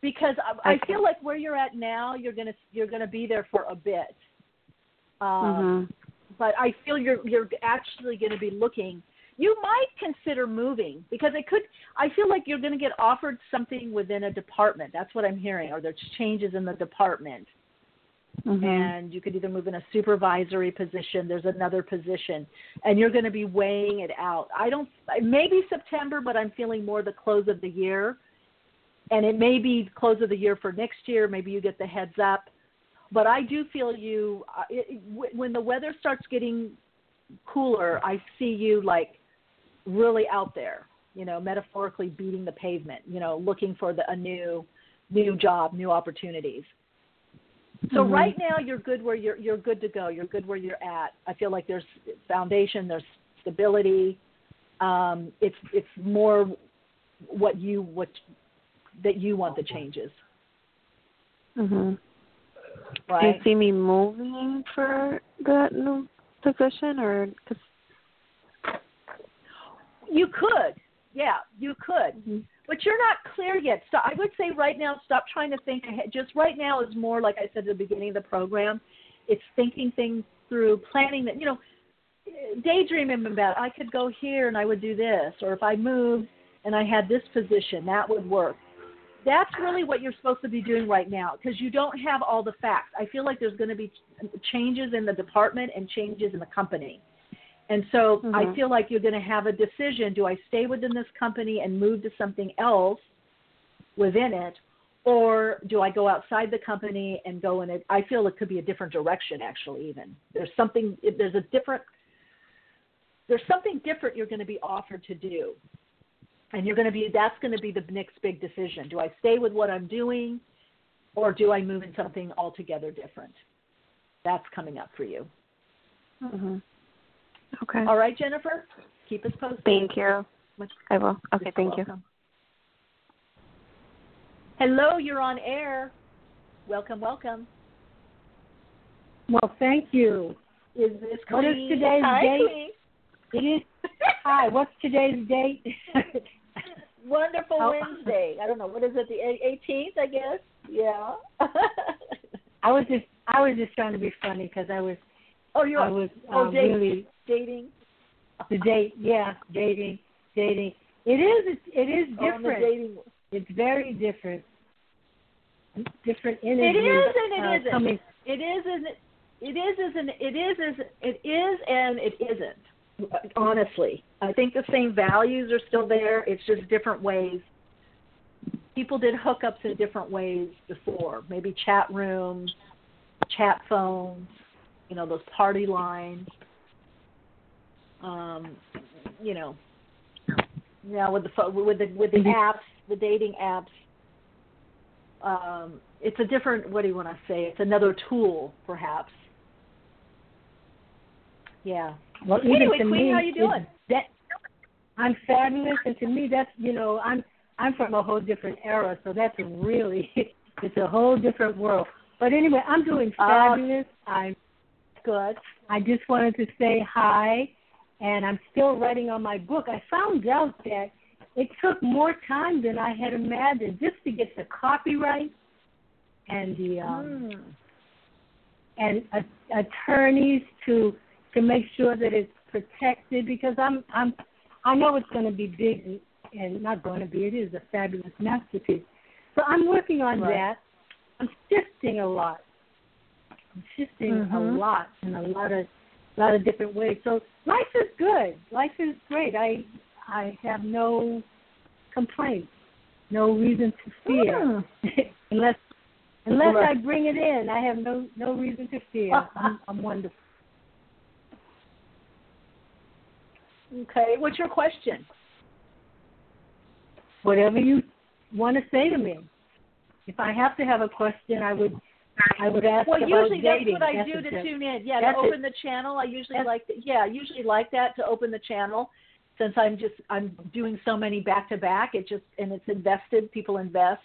S3: Because I, I feel like where you're at now, you're gonna you're gonna be there for a bit. Um,
S11: Mhm.
S3: But I feel you're you're actually going to be looking. You might consider moving because it could. I feel like you're going to get offered something within a department. That's what I'm hearing, or there's changes in the department.
S11: Mhm.
S3: and you could either move in a supervisory position there's another position and you're going to be weighing it out i don't maybe september but i'm feeling more the close of the year and it may be close of the year for next year maybe you get the heads up but i do feel you uh, it- when the weather starts getting cooler i see you like really out there you know metaphorically beating the pavement you know looking for the, a new new job new opportunities so
S11: Mhm.
S3: right now you're good where you're you're good to go. You're good where you're at. I feel like there's foundation, there's stability. Um, it's it's more what you what that you want the changes,
S11: Mhm. Do you see me moving for the new position or cause,
S3: You could, yeah, you could.
S11: Mhm.
S3: but you're not clear yet. So I would say right now, stop trying to think ahead. Just right now is more like I said at the beginning of the program. It's thinking things through, planning that you know, daydreaming about. I could go here and I would do this, or if I moved and I had this position, that would work. That's really what you're supposed to be doing right now because you don't have all the facts. I feel like there's going to be changes in the department and changes in the company. And so mm-hmm. I feel like you're going to have a decision do I stay within this company and move to something else within it, or do I go outside the company and go in it? I feel it could be a different direction, actually, even. There's something, there's a different, there's something different you're going to be offered to do and you're going to be that's going to be the next big decision do i stay with what i'm doing or do i move in something altogether different that's coming up for you
S11: mm-hmm. Okay.
S3: All right jennifer keep us posted.
S11: Thank you. I will. Okay thank you.
S3: hello you're on air. Welcome welcome.
S12: Well thank you.
S3: Is this
S12: what is today's
S3: Hi,
S12: date?
S3: Queen.
S12: it is. Hi what's today's date? [laughs]
S3: Wonderful oh. Wednesday. I don't know what is it, the 18th, I guess. Yeah. [laughs]
S12: I was just I was just trying to be funny because I was
S3: oh you
S12: I was
S3: oh, dating.
S12: really
S3: dating
S12: the date yeah dating dating it is it is different
S3: oh, dating.
S12: it's very different different energy
S3: it is and it
S12: uh,
S3: isn't
S12: coming.
S3: it is and it, it is isn't it is is it is and it isn't honestly. I think the same values are still there. It's just different ways. People did hookups in different ways before, maybe chat rooms, chat phones, you know, those party lines. Um, you know, now with the with the with the apps, the dating apps, um, it's a different. What do you want to say? It's another tool, perhaps. Yeah.
S12: Well,
S3: anyway, Queen,
S12: me,
S3: how you doing?
S12: That I'm fabulous, and to me, that's you know, I'm I'm from a whole different era, so that's really [laughs] it's a whole different world. But anyway, I'm doing
S3: uh,
S12: fabulous. Uh, I'm
S3: good.
S12: I just wanted to say hi, and I'm still writing on my book. I found out that it took more time than I had imagined just to get the copyright and the um,
S3: mm.
S12: and uh, attorneys to to make sure that it's protected because I'm I'm I know it's going to be big and, and not going to be. It is a fabulous masterpiece. So I'm working on
S3: right.
S12: that. I'm shifting a lot. I'm shifting
S3: mm-hmm.
S12: a lot in a lot of a lot of different ways. So life is good. Life is great. I I have no complaints, no reason to fear,
S3: mm. [laughs]
S12: unless unless
S3: right.
S12: I bring it in. I have no no reason to fear. [laughs] I'm, I'm wonderful.
S3: Okay. What's your question?
S12: Whatever you want to say to me. If I have to have a question, I would I would ask
S3: well, usually
S12: dating.
S3: that's what I
S12: that's
S3: do to tune in. Yeah,
S12: that's
S3: to open
S12: it.
S3: the channel. I usually
S12: that's
S3: like to, yeah, I usually like that to open the channel since I'm just I'm doing so many back to back. It just and it's invested. People invest.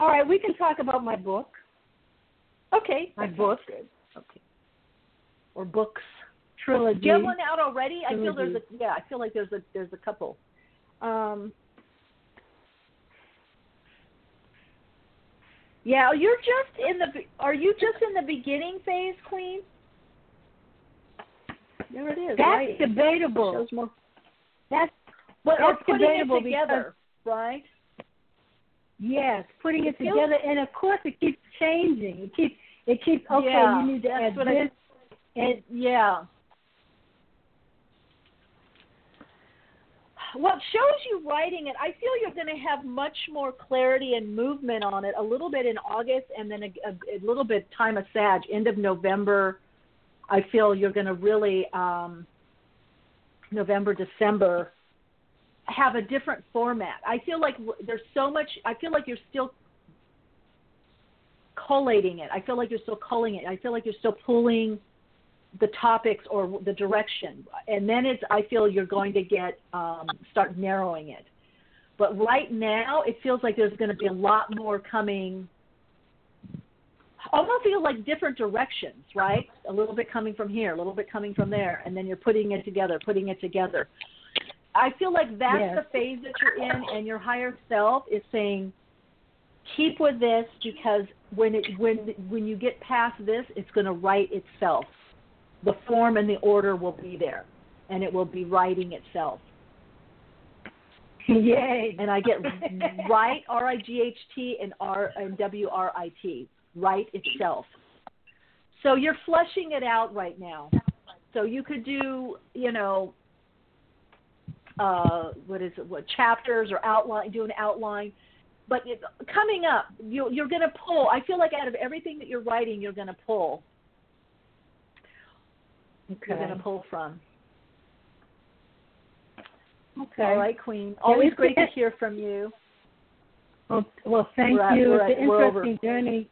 S12: All right, we can talk about my book.
S3: Okay.
S12: My book.
S3: Okay. Or books
S12: trilogy.
S3: Do you have one out already?
S12: Trilogy.
S3: I feel there's a yeah. I feel like there's a there's a couple. Um, yeah, you're just in the. Are you just in the beginning phase, Queen? There it is.
S12: That's
S3: right.
S12: debatable. That's
S3: well,
S12: that's
S3: or putting
S12: debatable
S3: it together,
S12: because,
S3: right?
S12: Yes, putting it, together, and of course it keeps changing. It keeps it keeps okay.
S3: Yeah,
S12: you need to add this.
S3: I, and yeah. Well, shows you writing it. I feel you're going to have much more clarity and movement on it a little bit in August and then a, a, a little bit time of Sag, end of November. I feel you're going to really, um, November, December, have a different format. I feel like there's so much, I feel like you're still collating it. I feel like you're still culling it. I feel like you're still pulling the topics or the direction, and then it's. I feel you're going to get um, start narrowing it. But right now, it feels like there's going to be a lot more coming. Almost feel like different directions, right? A little bit coming from here, a little bit coming from there, and then you're putting it together, putting it together. I feel like that's
S12: Yes.
S3: the phase that you're in, and your higher self is saying, keep with this because when it when when you get past this, it's going to write itself. The form and the order will be there, and it will be writing itself.
S12: Yay.
S3: And I get [laughs] right R I G H T and R and W R I T. Right itself. So you're flushing it out right now. So you could do, you know, uh, what is it? What chapters or outline? Do an outline. But it, coming up, you, you're going to pull. I feel like out of everything that you're writing, you're going to pull. You're going to pull from.
S12: Okay.
S3: All right, Queen. Always great to hear from you.
S12: Well, well thank
S3: We're
S12: you.
S3: we're
S12: It's an
S3: at- over.
S12: interesting journey.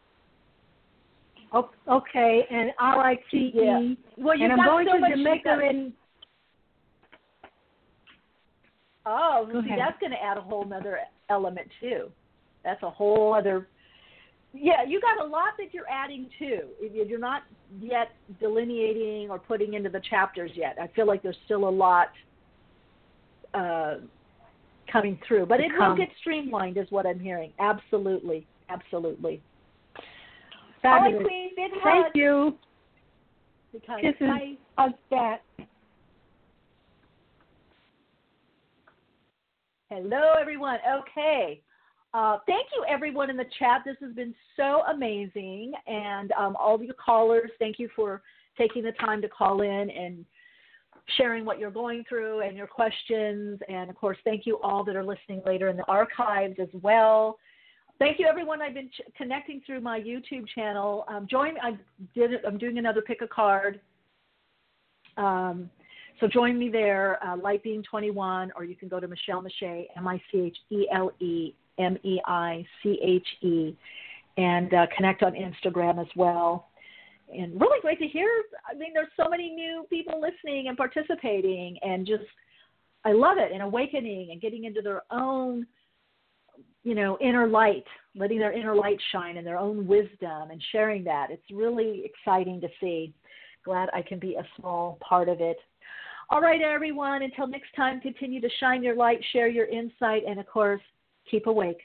S12: O- Okay, and R I T E.
S3: Yeah. Well, you've
S12: and I'm
S3: got
S12: going
S3: so
S12: to
S3: much-
S12: Jamaica
S3: got-
S12: in.
S3: Oh,
S12: Go
S3: see,
S12: ahead.
S3: that's going to add a whole other element too. That's a whole other. Yeah, you got a lot that you're adding too. If You're not yet delineating or putting into the chapters yet. I feel like there's still a lot uh, coming through, but it will get streamlined, is what I'm hearing. Absolutely, absolutely.
S12: Fabulous.
S3: Right,
S12: Thank you.
S3: Because.
S12: Hugs back.
S3: Hello, everyone. Okay. Uh, thank you, everyone in the chat. This has been so amazing. And um, all of you callers, thank you for taking the time to call in and sharing what you're going through and your questions. And of course, thank you all that are listening later in the archives as well. Thank you, everyone. I've been ch- connecting through my YouTube channel. Um, join. I did. I'm doing another pick a card. Um, so join me there, uh, Light Being 21, or you can go to Michele Meiche, M I C H E L E M E I C H E, and uh, connect on Instagram as well. And really great to hear. I mean, there's so many new people listening and participating, and just I love it. And awakening and getting into their own, you know, inner light, letting their inner light shine and their own wisdom, and sharing that. It's really exciting to see. Glad I can be a small part of it. All right, everyone. Until next time, continue to shine your light, share your insight, and of course, keep awake.